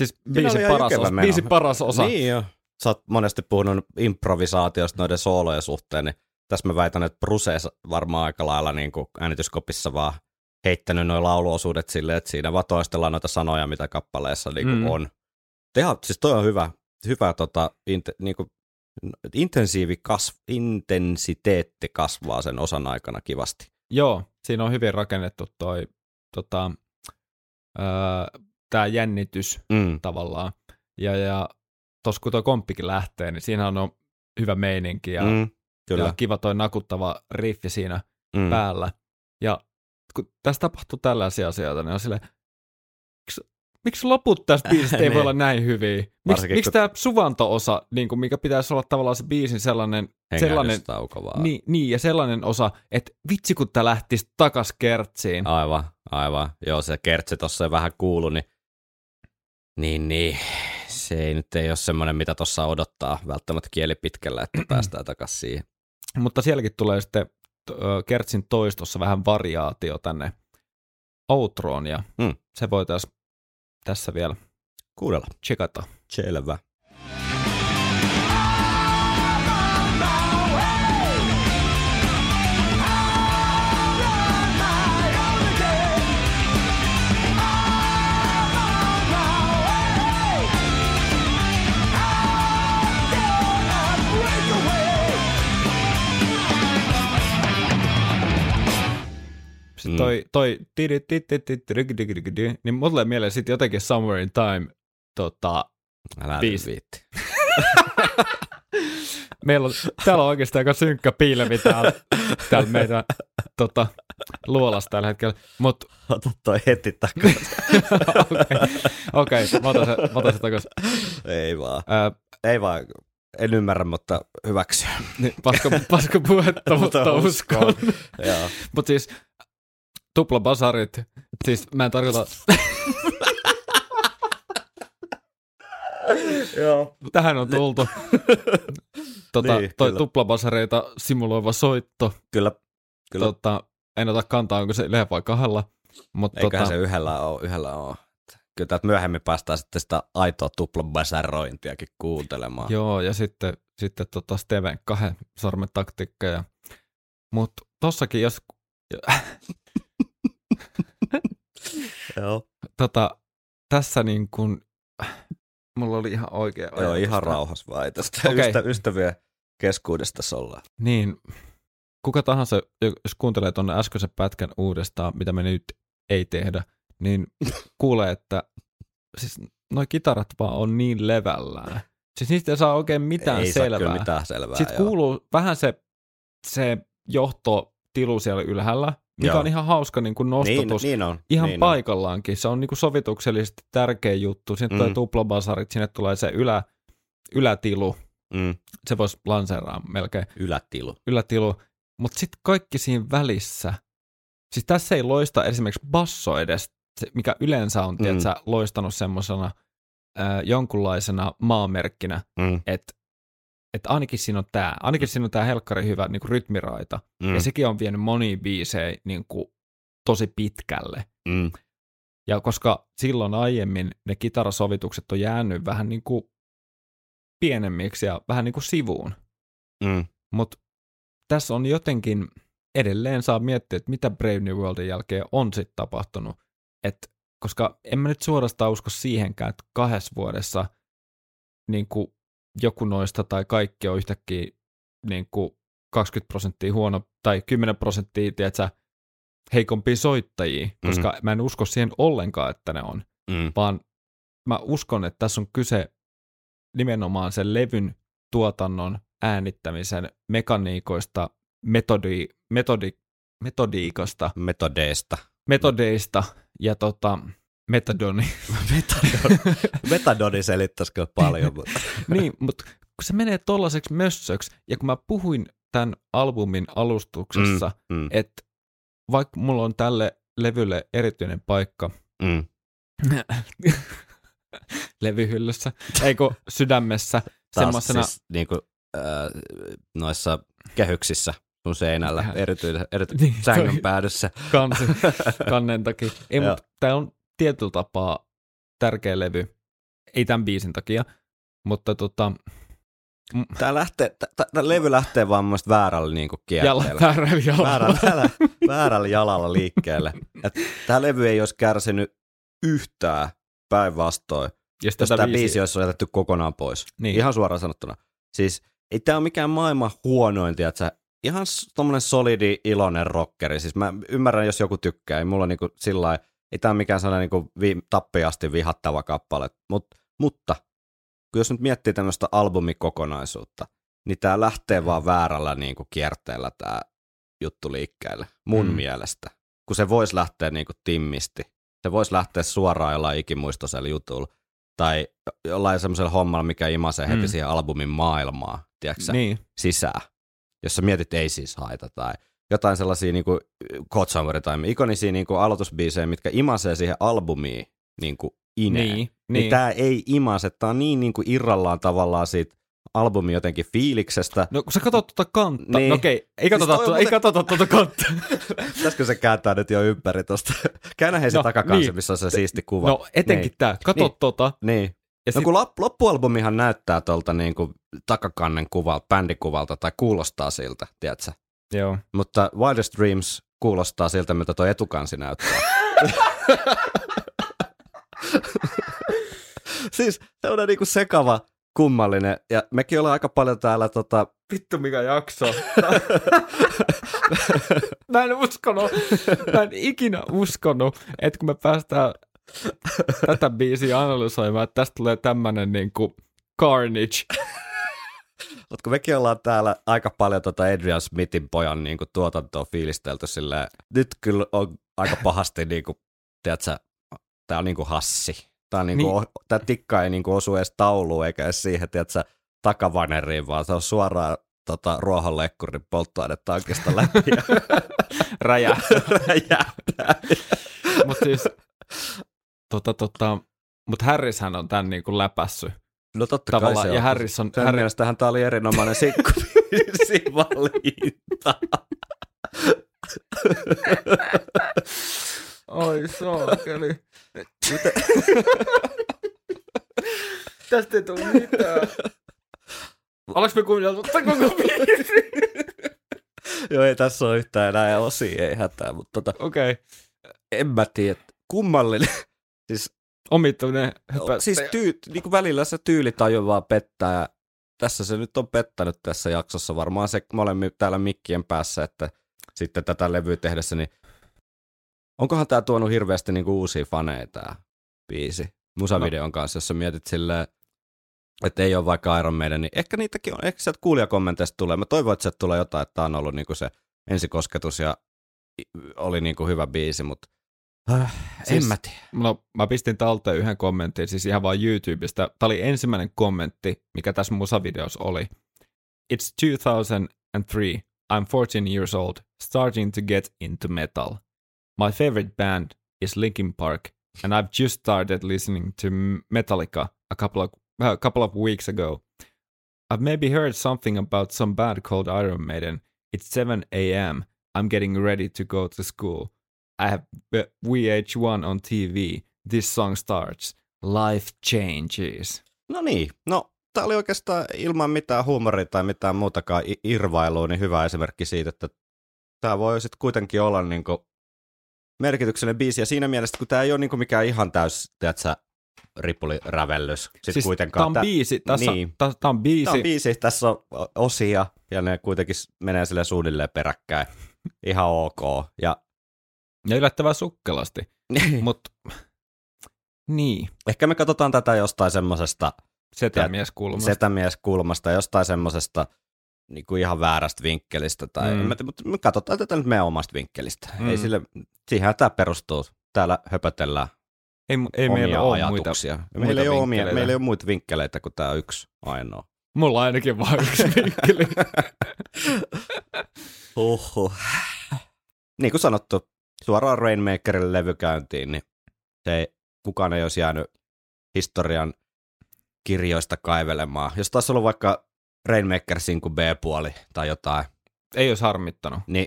Siis biisin paras, osa, biisin paras osa. Niin jo. Sä oot monesti puhunut improvisaatiosta noiden soolojen suhteen, niin tässä mä väitän, että Bruce varmaan aika lailla niin kuin äänityskopissa vaan heittänyt noin lauluosuudet silleen, että siinä vaan toistellaan noita sanoja, mitä kappaleessa niin kuin Mm. on. Teha, siis toi on hyvä, hyvä tota, int, niin kuin, intensiivi kasv, intensiteetti kasvaa sen osan aikana kivasti. Joo, siinä on hyvin rakennettu toi tota, öö, tämä jännitys Mm. tavallaan. Ja, ja tuossa kun tuo komppikin lähtee, niin siinä on hyvä meininki ja, Mm. Kyllä. ja kiva toi nakuttava riffi siinä mm. päällä. Ja kun tässä tapahtuu tällaisia asioita, niin on silleen, miksi, miksi loput tästä biisistä ei voi Niin. olla näin hyviä? Miksi, Varsinkin, miksi kun- tämä suvanto-osa, niin kuin mikä pitäisi olla tavallaan se biisin sellainen, sellainen vaan. niin, niin, ja sellainen osa, että vitsi kun tää lähtisi takas kertsiin. Aivan, aivan. Joo, se kertsi tuossa vähän kuulu, niin, niin, niin se ei nyt ei ole semmoinen, mitä tuossa odottaa välttämättä kieli pitkällä, että päästään takaisin siihen. Mutta sielläkin tulee sitten kertsin toistossa vähän variaatio tänne outroon, ja Mm. se voitaisiin tässä vielä Kuudella. checkata. Selvä. Sitten toi, toi niin mulle tulee mieleen sitten jotenkin Somewhere in Time, tota, Älä viitti. meillä on, täällä on oikeastaan aika synkkä piilevi täällä, täällä meidän tota, luolassa tällä hetkellä, mutta Ota toi heti takaisin. okei, okay, mä otan se, mä otan se takaisin. ei vaan. Ää, Ei vaan. En ymmärrä, mutta hyväksy. niin, paska, paska puhetta, mutta uskon. Joo. Mutta siis tuplabasarit, siis mä en tarkoita, Joo. tähän on tultu. tota, Niin, toi kyllä. tuplabasareita simuloiva soitto. Kyllä. Kyllä. Tota, en ota kantaa, onko se yhdellä vai kahdella. Mutta Eiköhän tota, se yhdellä ole. Yhdellä ole. Kyllä täältä myöhemmin päästään sitten sitä aitoa tuplabasarointiakin kuuntelemaan. Joo, ja sitten, sitten tota Steven kahden sormen taktiikka. Ja... Mutta tossakin, jos Joo. tota, tässä niin kun, mulla oli ihan oikea Joo, ajatus ihan tää. rauhassa vaan. Ei tästä Okei. ystä, ystävien keskuudesta ollaan. Niin, kuka tahansa, jos kuuntelee tuonne äskeisen pätkän uudestaan, mitä me nyt ei tehdä, niin kuulee, että siis noi kitarat vaan on niin levällään. Siis niistä ei saa oikein mitään ei selvää. saa kyllä mitään selvää. Sitten joo. kuuluu vähän se, se johtotilu siellä ylhäällä, mikä Joo. on ihan hauska niin kuin niin, nostatus. niin on. ihan niin paikallaankin. Se on niin kuin sovituksellisesti tärkeä juttu. Sinne tulee Mm. tuplabasarit, sinne tulee se ylä, ylätilu. Mm, Se voisi lanseeraa melkein. ylätilu. Ylätilu. Mutta sitten kaikki siinä välissä. Siis tässä ei loista esimerkiksi basso edes, mikä yleensä on, Mm. sä, loistanut semmoisena äh, jonkunlaisena maamerkkinä, Mm, että et ainakin siinä on tämä, ainakin siinä on tämä helkkari hyvä niin kuin rytmiraita. mm, Mm. Ja sekin on vienyt monia biisejä niin kuin, tosi pitkälle. mm, Ja koska silloin aiemmin ne kitarasovitukset on jäänyt vähän niin kuin pienemmiksi ja vähän niin kuin sivuun. Mm. Mutta tässä on jotenkin, edelleen saa miettiä, että mitä Brave New Worldin jälkeen on sitten tapahtunut. Et, koska en mä nyt suorastaan usko siihenkään, että kahdessa vuodessa niin kuin joku noista tai kaikki on yhtäkkiä niin kuin 20 prosenttia huono tai 10 prosenttia, tiedätkö, heikompia soittajia, koska mä en usko siihen ollenkaan, että ne on, Mm. vaan mä uskon, että tässä on kyse nimenomaan sen levyn tuotannon äänittämisen mekaniikoista, metodi, metodi, metodiikasta, Metodeista. metodeista ja tota, metadoni. Metadon. Metadoni selittäisi kyllä paljon, mutta niin, mutta kun se menee tollaiseksi mössöksi, ja kun mä puhuin tämän albumin alustuksessa, mm, mm, että vaikka mulla on tälle levylle erityinen paikka mm. levyhyllyssä, eikö sydämessä, semmoisena, siis niinku, äh, noissa kehyksissä sun seinällä, erityisen, erity, Niin, sängyn päädyssä. kansi, kannen takia. Ei, mutta tämä on tietyllä tapaa tärkeä levy. Ei tämän biisin takia, mutta tota, Tää, lähtee, tää, tää levy lähtee vaan mun väärällä niinku jala, kierteellä. väärällä jalalla. väärällä, väärällä, väärällä jalalla liikkeelle. Et tää levy ei olisi kärsinyt yhtään päinvastoin, Jos jos tämä biisiä- biisi olisi jätetty kokonaan pois. Niin. Ihan suoraan sanottuna. Siis ei tämä ole mikään maailman huonoin, tiedätkö? Ihan tommonen solidi, iloinen rockeri. Siis mä ymmärrän, jos joku tykkää. Ei mulla niinku sillä lailla- ei tämä ole mikään sellainen niinku vi, tappiasti vihattava kappale. Mut, mutta kun jos nyt miettii tämmöistä albumikokonaisuutta, niin tämä lähtee vaan väärällä niinku kierteellä tämä juttu liikkeelle. Mun Mm. mielestä. Kun se voisi lähteä niinku timmisti. Se voisi lähteä suoraan jollain ikimuistoisella jutulla. Tai jollain semmoisella hommalla, mikä imasee heti Mm. siihen albumin maailmaa, tiedätkö Niin, sisään. Jos sä mietit ei siis haita tai jotain sellaisia niinku Codsummer tai ikonisia niinku aloitusbiisejä, mitkä imasee siihen albumiin niinku ineen. niin, Niin, niin. niin tää ei imase, tää on niin niinku irrallaan tavallaan siitä albumin jotenkin fiiliksestä. No kun sä katsot tuota kantta, Niin. no okei, ei Siis katsota, on tuota, ei muuten- katsota tuota kantta. Pitäisikö se kääntää nyt jo ympäri tosta? Käännä hei se No, takakansi, niin. missä on se siisti kuva. No etenkin Niin. tää, kato Niin. tota. Niin. Ja No sit, kun lop- loppualbumihan näyttää tuolta niinku takakannen kuvalta, bändikuvalta tai kuulostaa siltä, tiedätkö? Joo. Mutta Wildest Dreams kuulostaa siltä, mitä tuo etukansi näyttää. siis se on niinku sekava, kummallinen. Ja mekin ollaan aika paljon täällä tota... Vittu mikä jakso. mä en uskonut, mä en ikinä uskonut, että kun me päästään tätä biisiä analysoimaan, että tästä tulee tämmönen niinku carnage. Mutta kun mekin ollaan täällä aika paljon tota Adrian Smithin pojan niinku tuotantoa fiilistelty silleen, nyt kyllä on aika pahasti niinku, tiedätkö, tää on niinku hassi. Tää, on niinku, Niin. niin. tää tikka ei niinku osu edes tauluun eikä edes siihen, tiedätkö, takavaneriin, vaan se on suoraan tota, ruohonlekkurin polttoainetankista läpi ja Räjä. räjähtää. Mut siis, tota, tota, mut Harrishän on tän niinku läpässy No totta kai tavallaan. se ja on. Harris on, Sen Harris, mielestähän tää oli erinomainen sinkkuvalinta. Oi saakeli. Tästä ei tule mitään. Oleks me kuunneltu tämän koko biisi? Joo, ei tässä ole yhtään enää osia, ei hätää, mutta tota, Okei. Okay. en mä tiedä, kummallinen. Siis, Omituinen höpö. siis tyy, niin kuin välillä se tyylitaju vaan pettää. Tässä se nyt on pettänyt tässä jaksossa. Varmaan se, me olemme täällä mikkien päässä, että sitten tätä levyä tehdessä, niin onkohan tämä tuonut hirveästi niin kuin uusia faneja tämä biisi musavideon kanssa, jos sä mietit silleen, että ei ole vaikka Iron Maiden, niin ehkä niitäkin on, ehkä sieltä kuulijakommenteista tulee. Mä toivon, että sieltä tulee jotain, että tämä on ollut niin kuin se ensikosketus ja oli niin kuin hyvä biisi, mutta äh, Siis- en mä tiedä. No, mä pistin talteen yhden kommentin, siis ihan vaan YouTubesta. Tämä oli ensimmäinen kommentti, mikä tässä musavideossa oli. It's 2003. I'm 14 years old, starting to get into metal. My favorite band is Linkin Park, and I've just started listening to Metallica a couple of, a couple of weeks ago. I've maybe heard something about some band called Iron Maiden. It's 7 a.m. I'm getting ready to go to school. I have VH1 on TV. This song starts. Life changes. No niin, no tämä oli oikeastaan ilman mitään huumoria tai mitään muutakaan irvailua, niin hyvä esimerkki siitä, että tämä voi sitten kuitenkin olla niinku merkityksellinen biisi, ja siinä mielessä, kun tämä ei ole niinku mikään ihan täys, tiedätkö, ripulirävellys, sitten siis kuitenkaan. Tämä on biisi. Tässä, niin. niin. Tämä on biisi. Tämä on biisi, tässä on osia, ja ne kuitenkin menee sille suunnilleen peräkkäin. Ihan ok. Ja Ja yllättävän sukkelasti. Mutta niin, ehkä me katsotaan tätä jostain semmoisesta setämies kulmasta. setämieskulmasta, jostain semmoisesta niin kuin ihan väärästä vinkkelistä, tai Mm. mutta me katsotaan tätä nyt meidän omasta vinkkelistä. Mm. Ei sille, siihen tämä perustuu. Täällä höpötellään ei, ei omia meillä ole muita. ajatuksia. muita meillä, ei ole omia, meillä ei ole muita vinkkeleitä kuin tämä yksi ainoa. Mulla on ainakin vain yksi vinkkeli. Oho. Niin kuin sanottu, suoraan Rainmakerille levykäyntiin, niin se ei, kukaan ei olisi jäänyt historian kirjoista kaivelemaan. Jos taas ollut vaikka Rainmaker Sinku B-puoli tai jotain, ei olisi harmittanut. niin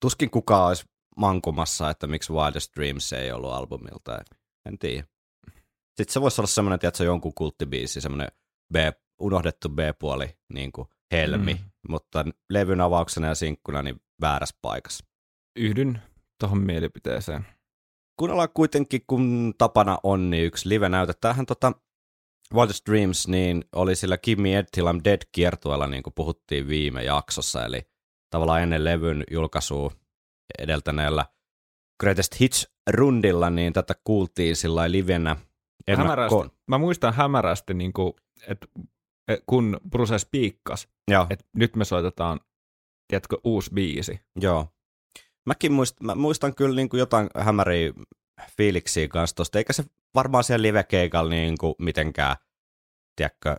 tuskin kukaan olisi mankumassa, että miksi Wildest Dreams ei ollut albumilta. En tiedä. Sitten se voisi olla semmoinen, tiedätkö, jonkun kulttibiisi, semmoinen B, unohdettu B-puoli, niin kuin Helmi, mm. mutta levyn avauksena ja sinkkuna niin väärässä paikassa. Yhdyn tuohon mielipiteeseen. Kuunnellaan kuitenkin, kun tapana on, niin yksi live-näyte. Tämähän tota, Wildest Dreams niin oli sillä Kimmy Ed Till I'm Dead kiertueella, niin kuin puhuttiin viime jaksossa, eli tavallaan ennen levyn julkaisua edeltäneellä Greatest Hits-rundilla, niin tätä kuultiin sillä livenä Hämärästi, mä muistan hämärästi, niin kuin, että kun Bruce spiikkas, että nyt me soitetaan, tiedätkö, uusi biisi. joo. Mäkin muistan, mä muistan kyllä niin kuin jotain hämäriä fiiliksiä kanssa tosta, eikä se varmaan siellä live-keikalla niin kuin mitenkään, tiedätkö,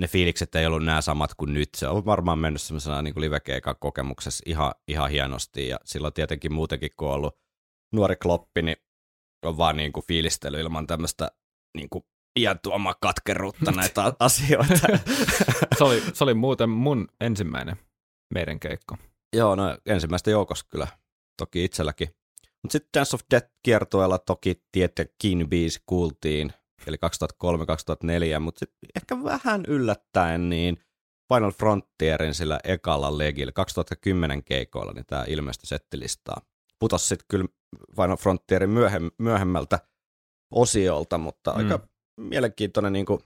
ne fiilikset ei ollut nämä samat kuin nyt. Se on varmaan mennyt semmoisena niin live-keikan kokemuksessa ihan, ihan hienosti, ja silloin tietenkin muutenkin, kun on ollut nuori kloppi, niin on vaan niin kuin fiilistely ilman tämmöistä niin kuin iän tuomaa katkeruutta näitä asioita. Se oli, se oli muuten mun ensimmäinen meidän keikko. Joo, no ensimmäistä joukossa kyllä, toki itselläkin. Mutta sitten Dance of Death kiertueella toki tietenkin biisi kuultiin, eli 2003-2004, mutta sitten ehkä vähän yllättäen niin Final Frontierin sillä ekalla legillä 2010 keikoilla, niin tämä ilmeisesti settilistaa. Putos sitten kyllä Final Frontierin myöhem, myöhemmältä osiolta, mutta Mm. aika mielenkiintoinen niin kuin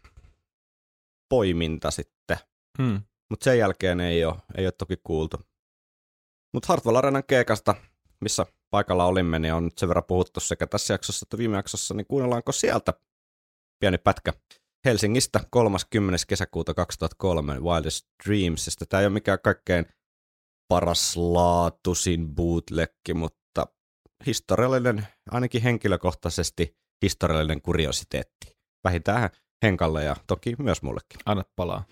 poiminta sitten. Hmm. Mutta sen jälkeen ei ole, ei ole toki kuultu. Mutta Hartwell Arenan keikasta, missä paikalla olimme, niin on nyt sen verran puhuttu sekä tässä jaksossa että viime jaksossa, niin kuunnellaanko sieltä pieni pätkä Helsingistä 30. kesäkuuta 2003 Wildest Dreamsista. Tämä ei ole mikään kaikkein paraslaatuisin bootlegki, mutta historiallinen, ainakin henkilökohtaisesti historiallinen kuriositeetti. Vähintään Henkalle ja toki myös mullekin. Anna palaa.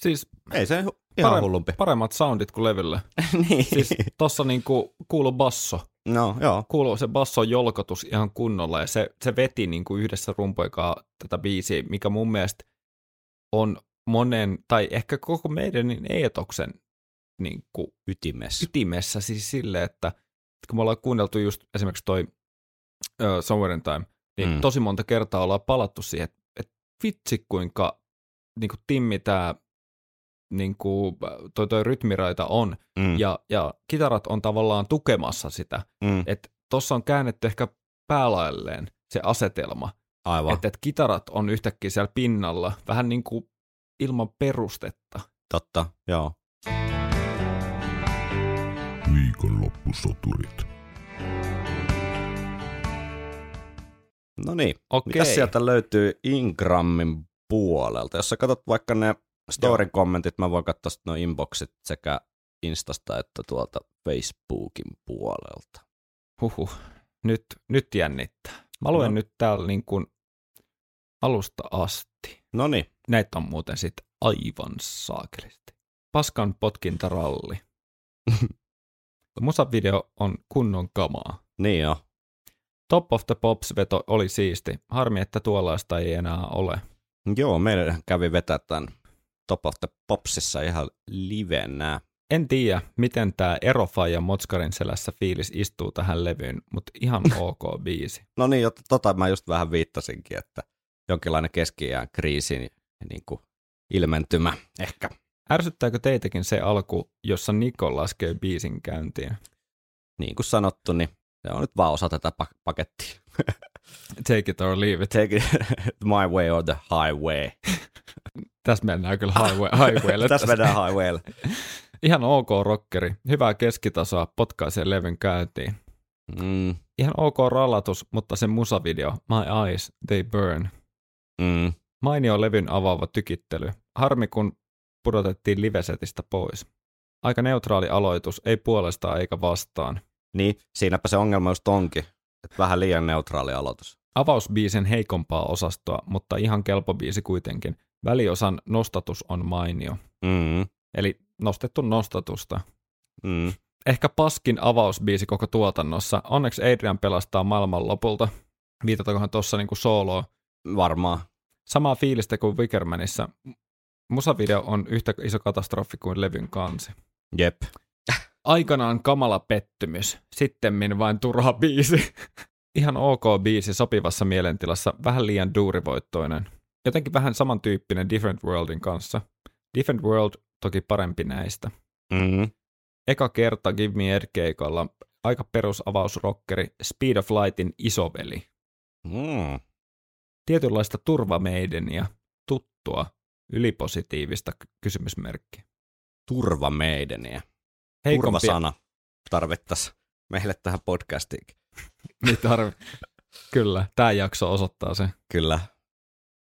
Siis Ei se ihan Parem- hullumpi. paremmat soundit kuin levyllä. niin. Siis tossa niinku kuulu basso. No, joo. Kuuluu se basson jolkotus ihan kunnolla ja se, se veti niinku yhdessä rumpoikaa tätä biisiä, mikä mun mielestä on monen, tai ehkä koko meidän niin eetoksen niinku Ytimessä. ytimessä siis sille, että kun me ollaan kuunneltu just esimerkiksi toi uh, Somewhere in Time, niin mm. Mm. tosi monta kertaa ollaan palattu siihen, että, että vitsi kuinka niin kuin Timmi tämä niin kuin, toi, toi rytmiraita on, Mm. ja, ja kitarat on tavallaan tukemassa sitä, mm. että tossa on käännetty ehkä päälailleen se asetelma, Aivan. että, että kitarat on yhtäkkiä siellä pinnalla, vähän niin kuin ilman perustetta. Totta, joo. Viikonloppusoturit. No niin, Okei. mitä sieltä löytyy Ingrammin puolelta? Jos sä katsot vaikka ne storin kommentit, mä voin katsoa sitten nuo inboxit sekä Instasta että tuolta Facebookin puolelta. Huhhuh. nyt, nyt jännittää. Mä luen No. nyt täällä niin kuin alusta asti. No niin, Näitä on muuten sitten aivan saakelisti. Paskan potkintaralli. Musavideo on kunnon kamaa. niin jo. Top of the Pops-veto oli siisti. Harmi, että tuollaista ei enää ole. Joo, meillä kävi vetää tämän Top of the Popsissa ihan livenä. En tiedä, miten tämä Erofai ja Motskarin selässä fiilis istuu tähän levyyn, mutta ihan ok biisi. No niin, jot- tota mä just vähän viittasinkin, että jonkinlainen keski kriisin niin kuin ilmentymä ehkä. Ärsyttääkö teitäkin se alku, jossa Niko laskee biisin käyntiin? Niin kuin sanottu, niin se on nyt vaan osa tätä pak- pakettia. Take it or leave it. Take it my way or the highway. Tässä mennään kyllä highway, highwaylle. Tässä mennään highwaylle. Ihan ok rockeri. Hyvää keskitasoa potkaisee levyn käyntiin. Mm, Ihan ok rallatus, mutta se musavideo, My Eyes, They Burn. mm. Mainio levyn avaava tykittely. Harmi kun pudotettiin livesetistä pois. Aika neutraali aloitus, ei puolesta eikä vastaan. Niin, siinäpä se ongelma just onkin. Että vähän liian neutraali aloitus. Avausbiisin heikompaa osastoa, mutta ihan kelpo biisi kuitenkin. Väliosan nostatus on mainio. Mm, Eli nostettu nostatusta. mm. Ehkä paskin avausbiisi koko tuotannossa. Onneksi Adrian pelastaa maailman lopulta. Viitatakohan tuossa niinku sooloa. Varmaan. Samaa fiilistä kuin Wickermanissa. Musavideo on yhtä iso katastrofi kuin levyn kansi. Jep. Aikanaan kamala pettymys, sittemmin vain turha biisi. Ihan ok biisi sopivassa mielentilassa, vähän liian duurivoittoinen. Jotenkin vähän samantyyppinen Different Worldin kanssa. Different World toki parempi näistä. Mm. Eka kerta Give Me Ed keikalla aika perusavausrockeri Speed of Lightin isoveli. Mm. Tietynlaista turvameideniä, tuttua, ylipositiivista ky- kysymysmerkki. Heikompia, Turvasana tarvittaisiin meille tähän podcastiin. niin tarvi. Kyllä, tämä jakso osoittaa sen. Kyllä.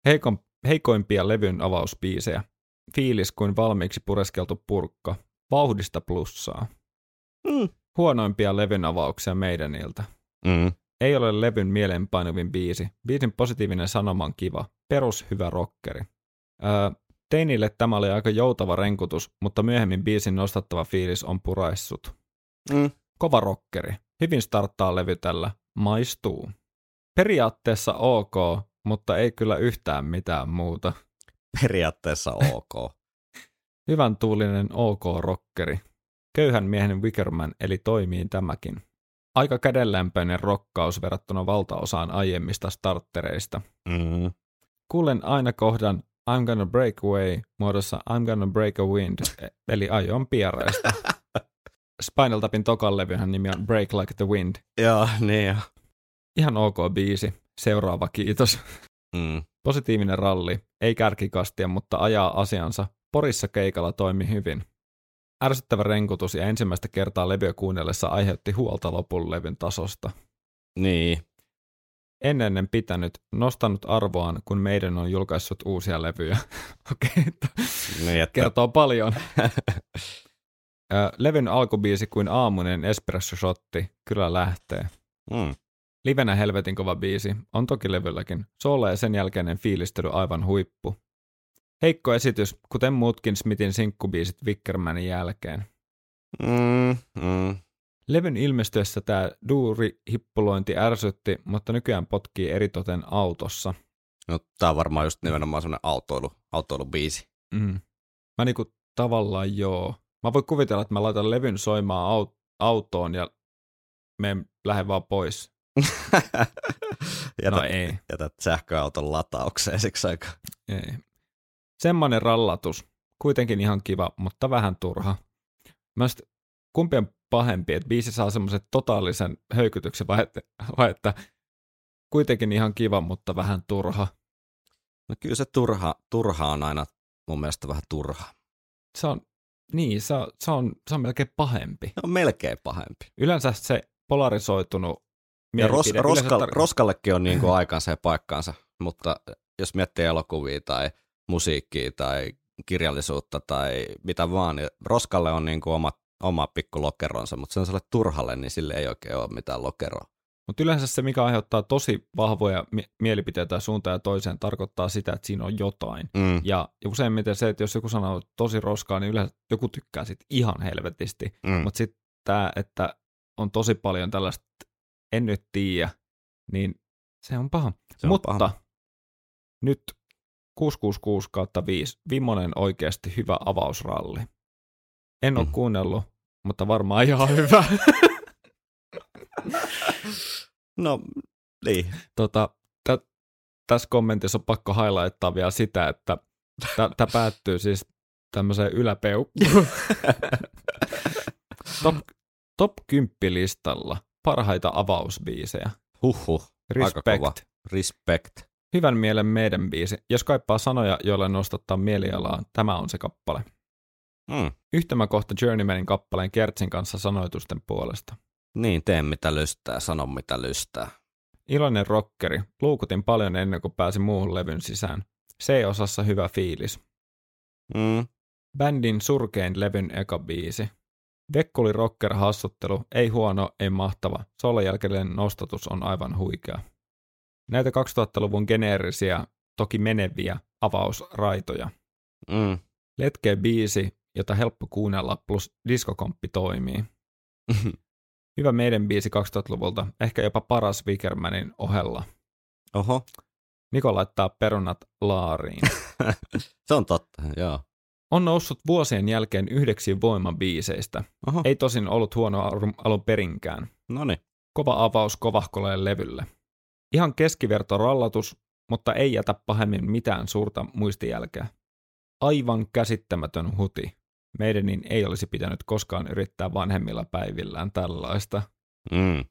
Heikon, heikoimpia levyn avausbiisejä. Fiilis kuin valmiiksi pureskeltu purkka. Vauhdista plussaa. Mm. Huonoimpia levyn avauksia meidäniltä. Mm. Ei ole levyn mielenpainuvin biisi. Biisin positiivinen sanoma on kiva. Perus hyvä rockeri. Öö, teinille tämä oli aika joutava renkutus, mutta myöhemmin biisin nostattava fiilis on puraissut. Mm. Kova rockeri. Hyvin starttaa levy tällä. Maistuu. Periaatteessa ok, mutta ei kyllä yhtään mitään muuta. Periaatteessa ok. Hyvän tuulinen ok rockeri. Köyhän miehen Wickerman, eli toimii tämäkin. Aika kädenlämpöinen rokkaus verrattuna valtaosaan aiemmista starttereista. Mm. Kuulen aina kohdan I'm gonna break away muodossa I'm gonna break a wind, e- eli aion pieraista. Spinal Tapin tokan levyhän nimi on Break Like the Wind. Joo, niin jo. Ihan ok biisi. Seuraava kiitos. Mm. Positiivinen ralli, ei kärkikastia, mutta ajaa asiansa. Porissa keikalla toimi hyvin. Ärsyttävä renkutus ja ensimmäistä kertaa levyä kuunnellessa aiheutti huolta lopun levyn tasosta. Niin. En ennen pitänyt, nostanut arvoaan, kun meidän on julkaissut uusia levyjä. Okei, okay, niin että, kertoo paljon. Levyn alkubiisi kuin aamunen espresso-shotti kyllä lähtee. mm. Livenä helvetin kova biisi, on toki levylläkin. Soola ja sen jälkeinen fiilistely aivan huippu. Heikko esitys, kuten muutkin Smithin sinkkubiisit Wickermanin jälkeen. Mm. Mm. Levyn ilmestyessä tämä duuri hippulointi ärsytti, mutta nykyään potkii eritoten autossa. No, tää on varmaan just nimenomaan semmoinen autoilu, autoilubiisi. Mm. Mä niinku tavallaan joo. Mä voin kuvitella, että mä laitan levyn soimaan aut- autoon ja me lähden vaan pois. jätät, No ei. jätät sähköauton lataukseen siksi aikaa. Ei. Semmoinen rallatus. Kuitenkin ihan kiva, mutta vähän turha. Mä sit, kumpi on pahempi, että biisi saa semmoisen totaalisen höykytyksen vai että, vai että kuitenkin ihan kiva, mutta vähän turha. No kyllä se turha, turha on aina mun mielestä vähän turha. Se on, niin, se on, se on, se on melkein pahempi. Se on melkein pahempi. Yleensä se polarisoitunut Ja ros, roska, tar- roskallekin on niinku aikansa ja paikkaansa, mutta jos miettii elokuvia tai musiikkia tai kirjallisuutta tai mitä vaan, niin roskalle on niinku oma, oma pikku lokeronsa, mutta sen turhalle, niin sille ei oikein ole mitään lokeroa. Mutta yleensä se, mikä aiheuttaa tosi vahvoja mi- mielipiteitä suuntaan ja toiseen, tarkoittaa sitä, että siinä on jotain. Mm. Ja, useimmiten se, että jos joku sanoo tosi roskaa, niin yleensä joku tykkää sit ihan helvetisti. Mm. Mutta sitten tämä, että on tosi paljon tällaista en nyt tiedä, niin se on paha. Se on Mutta paha. nyt 666 kautta 5, viimeinen oikeasti hyvä avausralli. En ole Mm. kuunnellut, mutta varmaan ihan hyvä. No, niin. tota, tä, tässä kommentissa on pakko highlighttaa vielä sitä, että tämä päättyy siis tämmöiseen yläpeukkuun. top, top 10 listalla parhaita avausbiisejä. Huhhuh. Aika kova. Respect. Respect. Hyvän mielen meidän biisi. Jos kaipaa sanoja, joille nostattaa mielialaa, tämä on se kappale. Mm. Yhtymäkohta Journeymanin kappaleen Kertsin kanssa sanoitusten puolesta. Niin, tee mitä lystää, sano mitä lystää. Iloinen rockeri. Luukutin paljon ennen kuin pääsin muuhun levyn sisään. C-osassa hyvä fiilis. Mm. Bändin surkein levyn eka biisi. Vekkuli rocker hassuttelu, ei huono, ei mahtava. Solon jälkeinen nostatus on aivan huikea. Näitä 2000-luvun geneerisiä, toki meneviä avausraitoja. Mm. Letkeä biisi, jota helppo kuunnella, plus diskokomppi toimii. Hyvä meidän biisi 2000-luvulta, ehkä jopa paras Wickermanin ohella. Oho, Niko laittaa perunat laariin. se on totta, joo. On noussut vuosien jälkeen yhdeksi voimabiiseistä. Oho, Ei tosin ollut huono alun- perinkään. no niin. Kova avaus kovahkoleen levylle. Ihan keskiverto rallatus, mutta ei jätä pahemmin mitään suurta muistijälkeä. Aivan käsittämätön huti. Meidänin ei olisi pitänyt koskaan yrittää vanhemmilla päivillään tällaista. Mm.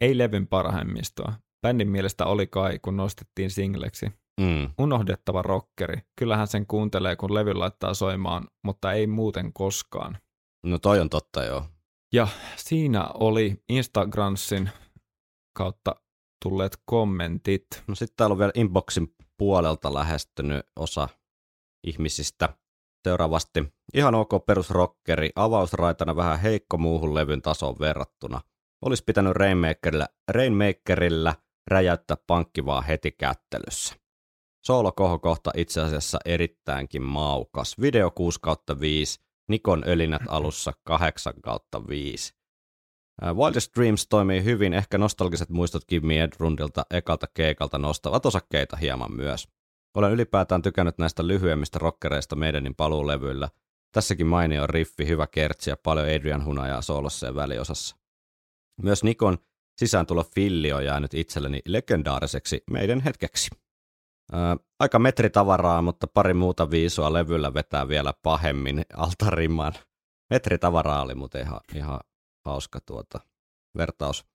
Ei levyn parhaimmistoa. Bändin mielestä oli kai, kun nostettiin singleksi. Mm. Unohdettava rockeri. Kyllähän sen kuuntelee, kun levy laittaa soimaan, mutta ei muuten koskaan. No toi on totta, joo. Ja siinä oli Instagramsin kautta tulleet kommentit. No sitten täällä on vielä inboxin puolelta lähestynyt osa ihmisistä. Seuraavasti ihan ok perusrockeri, avausraitana vähän heikko muuhun levyn tasoon verrattuna. Olisi pitänyt Rainmakerillä, Rainmakerillä räjäyttää pankki vaan heti kättelyssä. Soolokohokohta itse asiassa erittäinkin maukas. Video 6 kautta 5, Nikon ölinät alussa 8 kautta 5. Ää, Wildest Dreams toimii hyvin, ehkä nostalgiset muistot Me Edrundilta ekalta keikalta nostavat osakkeita hieman myös. Olen ylipäätään tykännyt näistä lyhyemmistä rockereista meidänin paluulevyillä. Tässäkin mainio riffi, hyvä kertsi ja paljon Adrian hunajaa soolossa ja väliosassa. Myös Nikon sisääntulo Filli on jäänyt itselleni legendaariseksi meidän hetkeksi. Ää, aika metritavaraa, mutta pari muuta viisua levyllä vetää vielä pahemmin alta riman. Metritavaraa oli muuten ihan, ihan hauska tuota vertaus.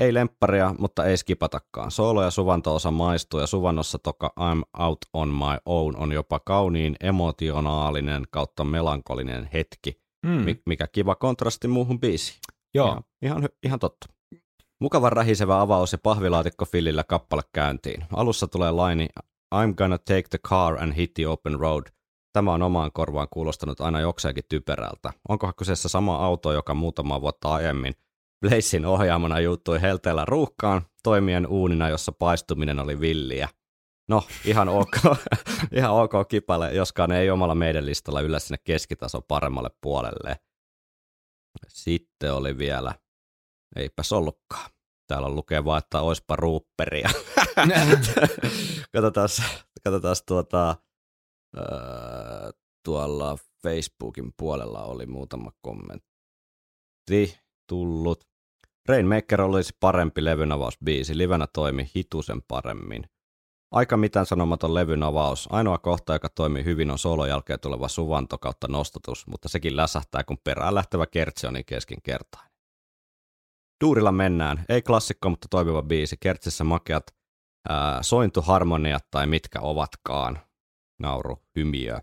Ei lempparia, mutta ei skipatakaan. Soolo- ja suvanto-osa maistuu ja suvannossa toka I'm Out on My Own on jopa kauniin emotionaalinen kautta melankolinen hetki, Mm. mi- mikä kiva kontrasti muuhun biisiin. Joo, Ihan, ihan, ihan totta. Mukavan rähisevä avaus ja pahvilaatikko Fillillä kappale käyntiin. Alussa tulee laini I'm gonna take the car and hit the open road. Tämä on omaan korvaan kuulostanut aina jokseenkin typerältä. Onkohan kyseessä sama auto, joka muutama vuotta aiemmin Blazein ohjaamana juuttui helteellä ruuhkaan toimien uunina, jossa paistuminen oli villiä. No, ihan ok, ihan ok kipale, joskaan ei omalla meidän listalla yllä sinne keskitason paremmalle puolelle. Sitten oli vielä, eipäs ollutkaan. Täällä lukee vaan, että oispa ruupperia. katsotaan, katsotaan tuota, öö, tuolla Facebookin puolella oli muutama kommentti tullut. Rainmaker olisi parempi levynavausbiisi, livenä toimi hitusen paremmin. Aika mitään sanomaton levyn avaus. Ainoa kohta, joka toimii hyvin, on soolon jälkeen tuleva suvanto kautta nostatus, mutta sekin läsähtää, kun perään lähtevä kertsi on niin keskinkertainen. Duurilla mennään. Ei klassikko, mutta toimiva biisi. Kertsissä makeat ää, sointuharmoniat tai mitkä ovatkaan. Nauru, hymiö.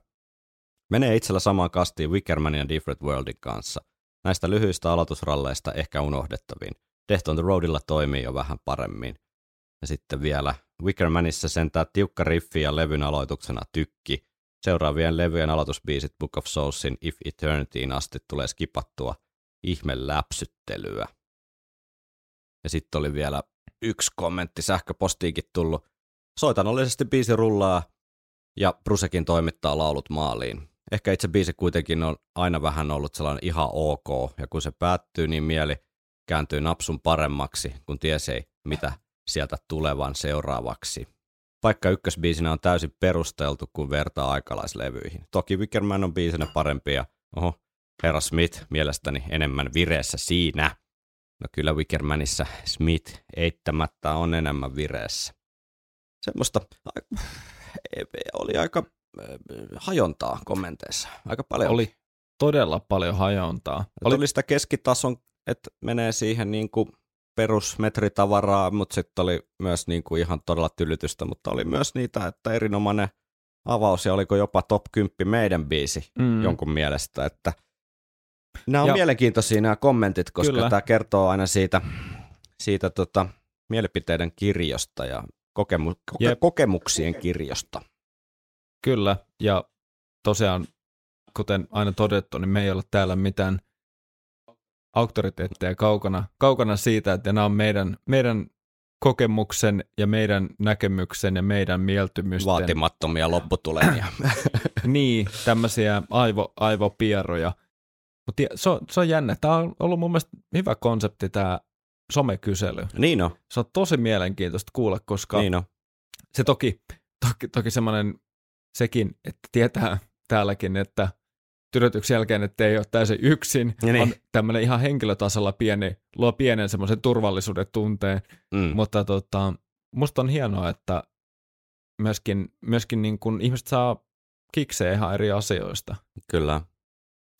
Menee itsellä samaan kastiin Wickermanin ja Different Worldin kanssa. Näistä lyhyistä aloitusralleista ehkä unohdettavin. Death on the Roadilla toimii jo vähän paremmin. Ja sitten vielä Wickermanissa sentää tiukka riffi ja levyn aloituksena tykki. Seuraavien levyjen aloitusbiisit Book of Soulsin If Eternityin asti tulee skipattua ihme läpsyttelyä. Ja sitten oli vielä yksi kommentti sähköpostiinkin tullut. Soitanollisesti biisi rullaa ja Brusekin toimittaa laulut maaliin. Ehkä itse biisi kuitenkin on aina vähän ollut sellainen ihan ok, ja kun se päättyy, niin mieli kääntyy napsun paremmaksi, kun ties ei, mitä sieltä tulevan seuraavaksi. Paikka ykkösbiisinä on täysin perusteltu, kun vertaa aikalaislevyihin. Toki Wickerman on biisinä parempi ja oho, herra Smith mielestäni enemmän vireessä siinä. No kyllä Wickermanissa Smith eittämättä on enemmän vireessä. Semmoista ai- oli aika hajontaa kommenteissa. Aika paljon. Oli todella paljon hajontaa. Oli, oli sitä keskitason, että menee siihen niin kuin perusmetritavaraa, mutta sitten oli myös niin kuin ihan todella tylytystä, mutta oli myös niitä, että erinomainen avaus ja oliko jopa top 10 meidän biisi Mm. jonkun mielestä, että nämä on Ja- ja, mielenkiintoisia nämä kommentit, koska Kyllä. tämä kertoo aina siitä, siitä tota, mielipiteiden kirjosta ja kokemu, koke, Jep. kokemuksien kirjosta. Kyllä, ja tosiaan, kuten aina todettu, niin me ei ole täällä mitään auktoriteetteja kaukana, kaukana siitä, että nämä on meidän, meidän kokemuksen ja meidän näkemyksen ja meidän mieltymysten. Vaatimattomia lopputulemia. Niin, tämmöisiä aivo, aivopieroja. Mutta se, on- se on jännä. Tämä on ollut mun mielestä hyvä konsepti, tämä somekysely. niin on, Se on tosi mielenkiintoista kuulla, koska niin on. se toki, toki, toki semmoinen sekin, että tietää täälläkin, että tyrötyksen jälkeen, että ei ole täysin yksin, Ja niin. on tämmöinen ihan henkilötasolla pieni, luo pienen semmoisen turvallisuuden tunteen, Mm. mutta tota, musta on hienoa, että myöskin, myöskin niin kun ihmiset saa kiksejä ihan eri asioista. Kyllä.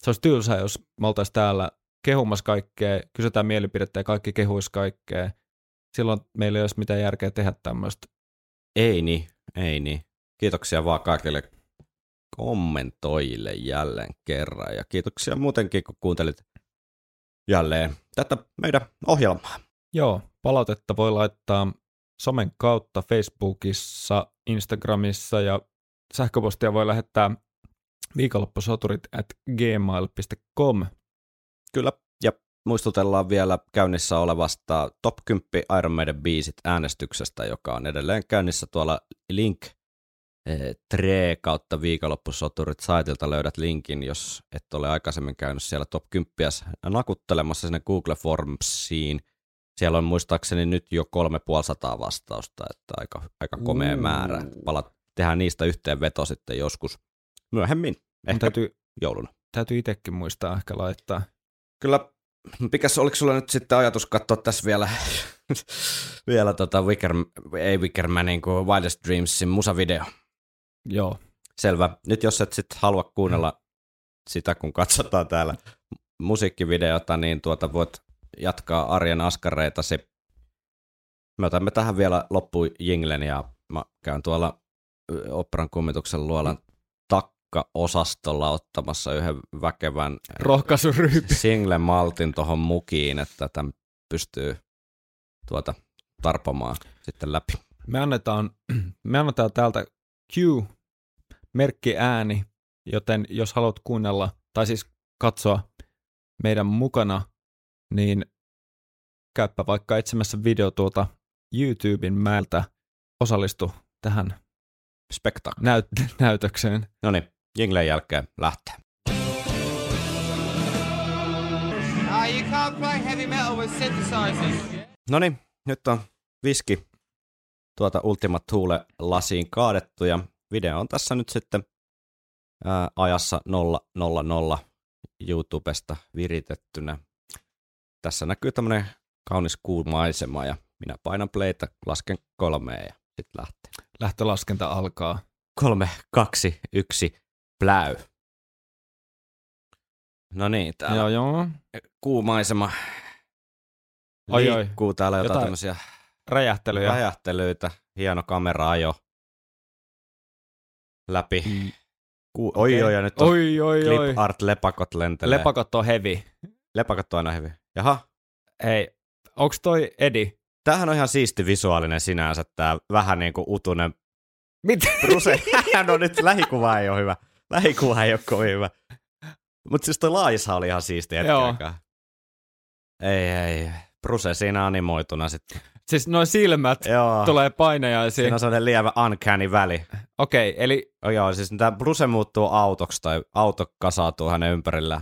Se olisi tylsää, jos me oltaisiin täällä kehumassa kaikkea, kysytään mielipidettä ja kaikki kehuisi kaikkea. Silloin meillä ei olisi mitään järkeä tehdä tämmöistä. Ei niin, ei niin. Kiitoksia vaan kaikille kommentoijille jälleen kerran ja kiitoksia muutenkin, kun kuuntelit jälleen tätä meidän ohjelmaa. Joo, palautetta voi laittaa somen kautta Facebookissa, Instagramissa ja sähköpostia voi lähettää viikonloppusoturit at gmail.com. Kyllä, ja muistutellaan vielä käynnissä olevasta Top 10 Iron Maiden biisit äänestyksestä, joka on edelleen käynnissä tuolla link tre kautta viikonloppusoturit saitilta löydät linkin, jos et ole aikaisemmin käynyt siellä top 10 nakuttelemassa sinne Google Formsiin. Siellä on muistaakseni nyt jo 3500 vastausta, että aika, aika komea Uu. määrä. Palat, tehdään niistä yhteenveto sitten joskus myöhemmin, Mun ehkä täytyy, jouluna. täytyy itsekin muistaa ehkä laittaa. Kyllä, mikäs oliko sulla nyt sitten ajatus katsoa tässä vielä, vielä tota Wicker, ei Wickermanin kuin Wildest Dreamsin musavideo? Joo, Selvä. Nyt jos et sitten halua kuunnella sitä, kun katsotaan täällä musiikkivideota, niin tuota voit jatkaa arjen askareitasi. Me otamme tähän vielä loppuun jinglen ja mä käyn tuolla operan kummituksen luolan takka-osastolla ottamassa yhden väkevän single maltin tuohon mukiin, että tämän pystyy tuota tarpomaan sitten läpi. Me annetaan, me annetaan täältä Q-merkki ääni, joten jos haluat kuunnella tai siis katsoa meidän mukana, niin käyppä vaikka etsimässä video tuolta YouTuben määltä, osallistu tähän Spektaakeli. näyt- näytökseen. No niin, jinglen jälkeen lähtee. Ah. No niin, nyt on viski tuota Ultima Thule lasiin kaadettu ja video on tässä nyt sitten ää, ajassa 000 YouTubesta viritettynä. Tässä näkyy tämmönen kaunis kuumaisema ja minä painan playtä, lasken kolmeen ja sitten lähtee. Lähtölaskenta alkaa. Kolme, kaksi, yksi, pläy. No niin, täällä Joo, joo. kuumaisema oi. liikkuu täällä jotain, Jotain tämmöisiä Räjähtelyjä. räjähtelyitä, hieno kamera-ajo läpi. Mm. Ku- oi, oi, ja nyt on Oi, oi, oi. clip art lepakot lentelee. Lepakot on heavy. lepakot on aina hyvin. Jaha, Hei, onks toi Edi? tämähän on ihan siisti visuaalinen sinänsä, tää vähän niinku utunen Mitä? Ruse. no nyt lähikuva ei ole hyvä. Lähikuva ei ole kovin hyvä. Mutta siis toi laajissa oli ihan siisti hetken Joo. aikaa. Ei, ei. Bruce siinä animoituna sitten. Siis noin silmät Joo. tulee painajaisiin. Siinä on sellainen lievä uncanny väli. Okei, okay, eli Oh, joo, siis tämä Bruce muuttuu autoksi tai auto kasautuu hänen ympärillään.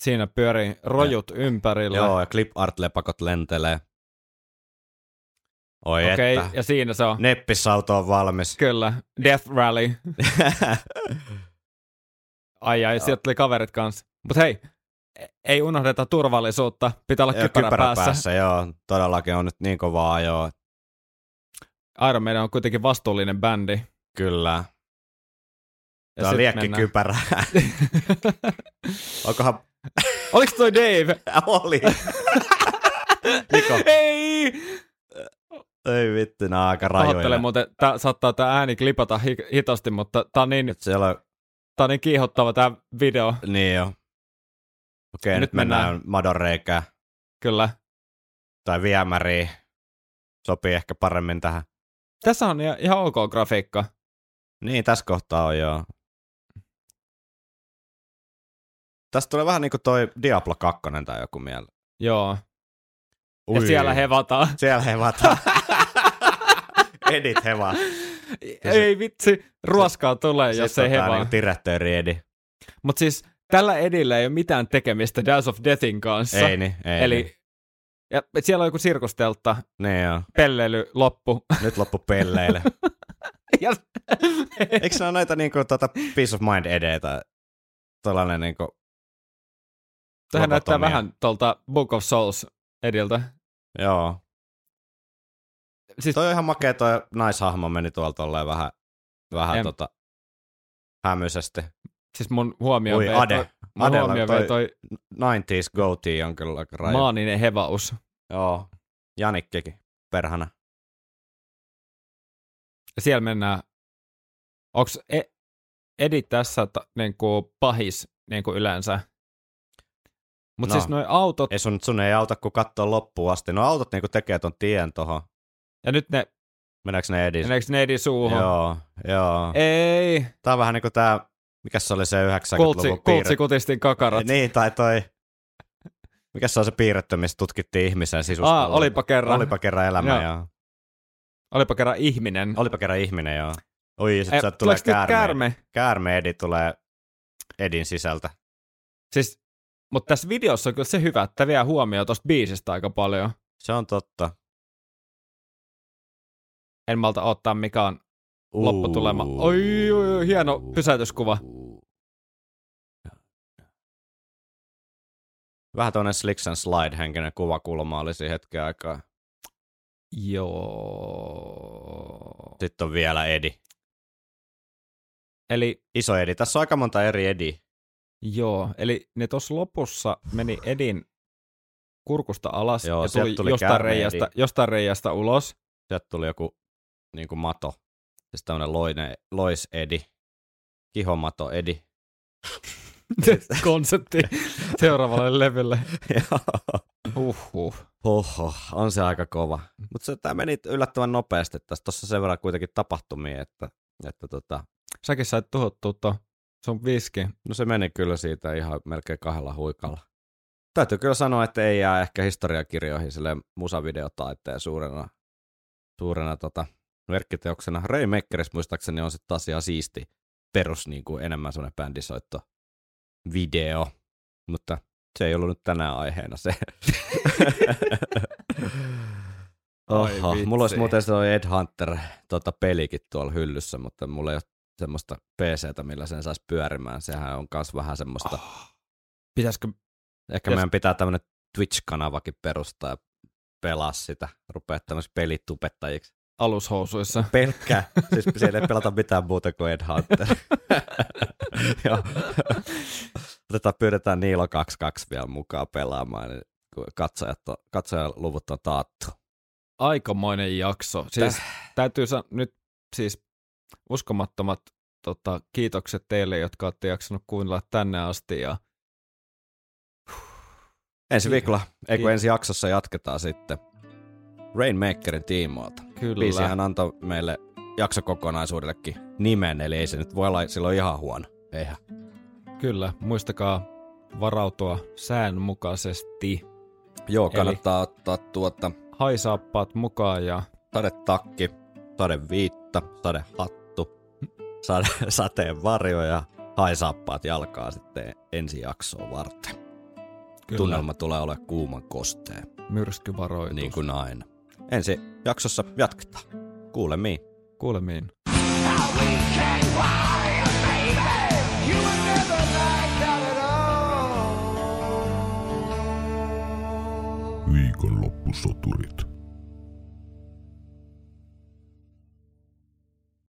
siinä pyörii rojut ympärillä. Joo, ja clip art lepakot lentelee. Oi Okei, että. ja siinä se on. Neppisauto on valmis. Kyllä, Death Rally. Ai ai, sieltä tuli kaverit kanssa. Mutta hei, ei unohdeta turvallisuutta. Pitää olla Joo, kypärä, kypärä päässä. päässä. joo. Todellakin on nyt niin kovaa ajoa. Iron Maiden on kuitenkin vastuullinen bändi. Kyllä. Ja Tämä on sit liekki mennään. kypärä. Onkohan... Oliko toi Dave? Oli. Niko. ei! Ei vittu, on aika rajoja. Pahoittelen muuten, tää, saattaa tää ääni klipata hi- hitosti, mutta tää on niin, on... tää on niin kiihottava tää video. Niin jo. Okei, Nyt nyt, mennään, mennään- madon reikään. Kyllä. Tai viemäriin. Sopii ehkä paremmin tähän. Tässä on ihan, ok grafiikka. Niin, tässä kohtaa on joo. Tästä tulee vähän niinku toi Diablo 2 tai joku miele. Joo. Ui. Ja siellä hevataan. Siellä hevataan. Edit hevaa. ei vitsi, ruoskaa tulee, jos Sitten ei on tää hevaa. Niinku direktööri Edi. Mutta siis tällä edillä ei ole mitään tekemistä Dance of Deathin kanssa. Ei niin, ei Eli niin. ja, et siellä on joku sirkusteltta, Niin joo. pelleily, loppu. Nyt loppu pelleille. ja, Eikö ne ole näitä niinku tota Peace of Mind edeitä? Tällainen niinku... Tähän näyttää vähän tuolta Book of Souls ediltä. Joo. Siis Toi on ihan makea toi naishahmo meni tuolta tolleen vähän, vähän En- tota hämyisesti. Siis mun huomio Ui, vei Ade. toi, mun Adella huomio toi- vei toi 90s goatee on kyllä raja. maaninen hevaus. Joo. Janikkikin, perhana. Siellä mennään, onks e- Edi tässä ta, niinku pahis niinku yleensä? Mutta No. siis noi autot, Ei sun, sun ei auta, kun katsoo loppuun asti. No autot niinku tekee ton tien tohon. ja nyt ne, Meneekö ne edis? meneekö ne Edi suuhun? Joo, joo. Ei, Tää on vähän niinku tää, mikä se oli se 90-luvun kultsi, piirre- kultsi kutistin kakarat. Niin, tai toi, mikä se on se piirretty, missä tutkittiin ihmisen sisusta. Aa, olipa kerran. Olipa kerran elämä, Joo. joo. Olipa kerran ihminen. Olipa kerran ihminen, joo. Oi, sit sieltä tulee käärme. käärme? Käärme Edi tulee Edin sisältä. Siis, mutta tässä videossa on kyllä se hyvä, että vie huomioon tosta biisistä aika paljon. Se on totta. En malta ottaa mikä on lopputulema. Oi, oi, oi, hieno pysäytyskuva. Vähän tuonne Slicks and Slide henkinen kuvakulma oli siinä hetken aikaa. Joo. Sitten on vielä Edi. Eli Iso Edi. Tässä on aika monta eri Edi. Joo, eli ne tuossa lopussa meni Edin kurkusta alas Joo, ja tuli, tuli jostain, reiästä, jostain reiästä ulos. Sieltä tuli joku niin kuin mato. Siis tämmönen loine, lois Edi. Kihomato Edi. Konsepti seuraavalle levylle. Uhuh. Oho, on se aika kova. Mutta se, tämä meni yllättävän nopeasti. Tässä tuossa sen verran kuitenkin tapahtumia, että, että tota, Säkin sait tuhottua tuon sun viski. no se meni kyllä siitä ihan melkein kahdella huikalla. Täytyy kyllä sanoa, että ei jää ehkä historiakirjoihin sille musavideotaiteen suurena, suurena tota, merkkiteoksena. Ray Mekkeris muistaakseni on sitten taas ihan siisti perus niin kuin enemmän semmoinen bändisoitto video, mutta se ei ollut nyt tänään aiheena se. Oho, mulla olisi muuten se Ed Hunter tota, pelikin tuolla hyllyssä, mutta mulla ei ole semmoista PCtä, millä sen saisi pyörimään. Sehän on myös vähän semmoista. Oh. Pitäisikö, Ehkä jos- meidän pitää tämmöinen Twitch-kanavakin perustaa ja pelaa sitä. Rupea tämmöisiksi pelitupettajiksi. Alushousuissa? Pelkkää. siis siellä ei pelata mitään muuta kuin Ed Hunter. Otetaan, pyydetään Niilo 22 vielä mukaan pelaamaan, niin kun katsojat on, katsojaluvut on taattu. Aikamoinen jakso. Siis täytyy sanoa nyt siis uskomattomat tota, kiitokset teille, jotka olette jaksanut kuunnella tänne asti. Ja Ensi viikolla, ei kun ensi jaksossa jatketaan sitten Rainmakerin tiimoilta. kyllä. Biisihän antoi meille jaksokokonaisuudellekin nimen, eli ei se nyt voi olla silloin ihan huono. Eihän. Kyllä, muistakaa varautua säännönmukaisesti. Joo, Eli- kannattaa ottaa tuota Haisaappaat mukaan ja sadetakki, sadeviitta, sadehattu, sade, sateenvarjo ja haisaappaat jalkaa sitten ensi jaksoa varten. kyllä Tunnelma tulee olemaan kuuman kosteen, myrskyvaroitus. niin kuin aina. Ensi jaksossa jatketaan. Kuulemiin. Kuulemiin. Viikonloppusoturit.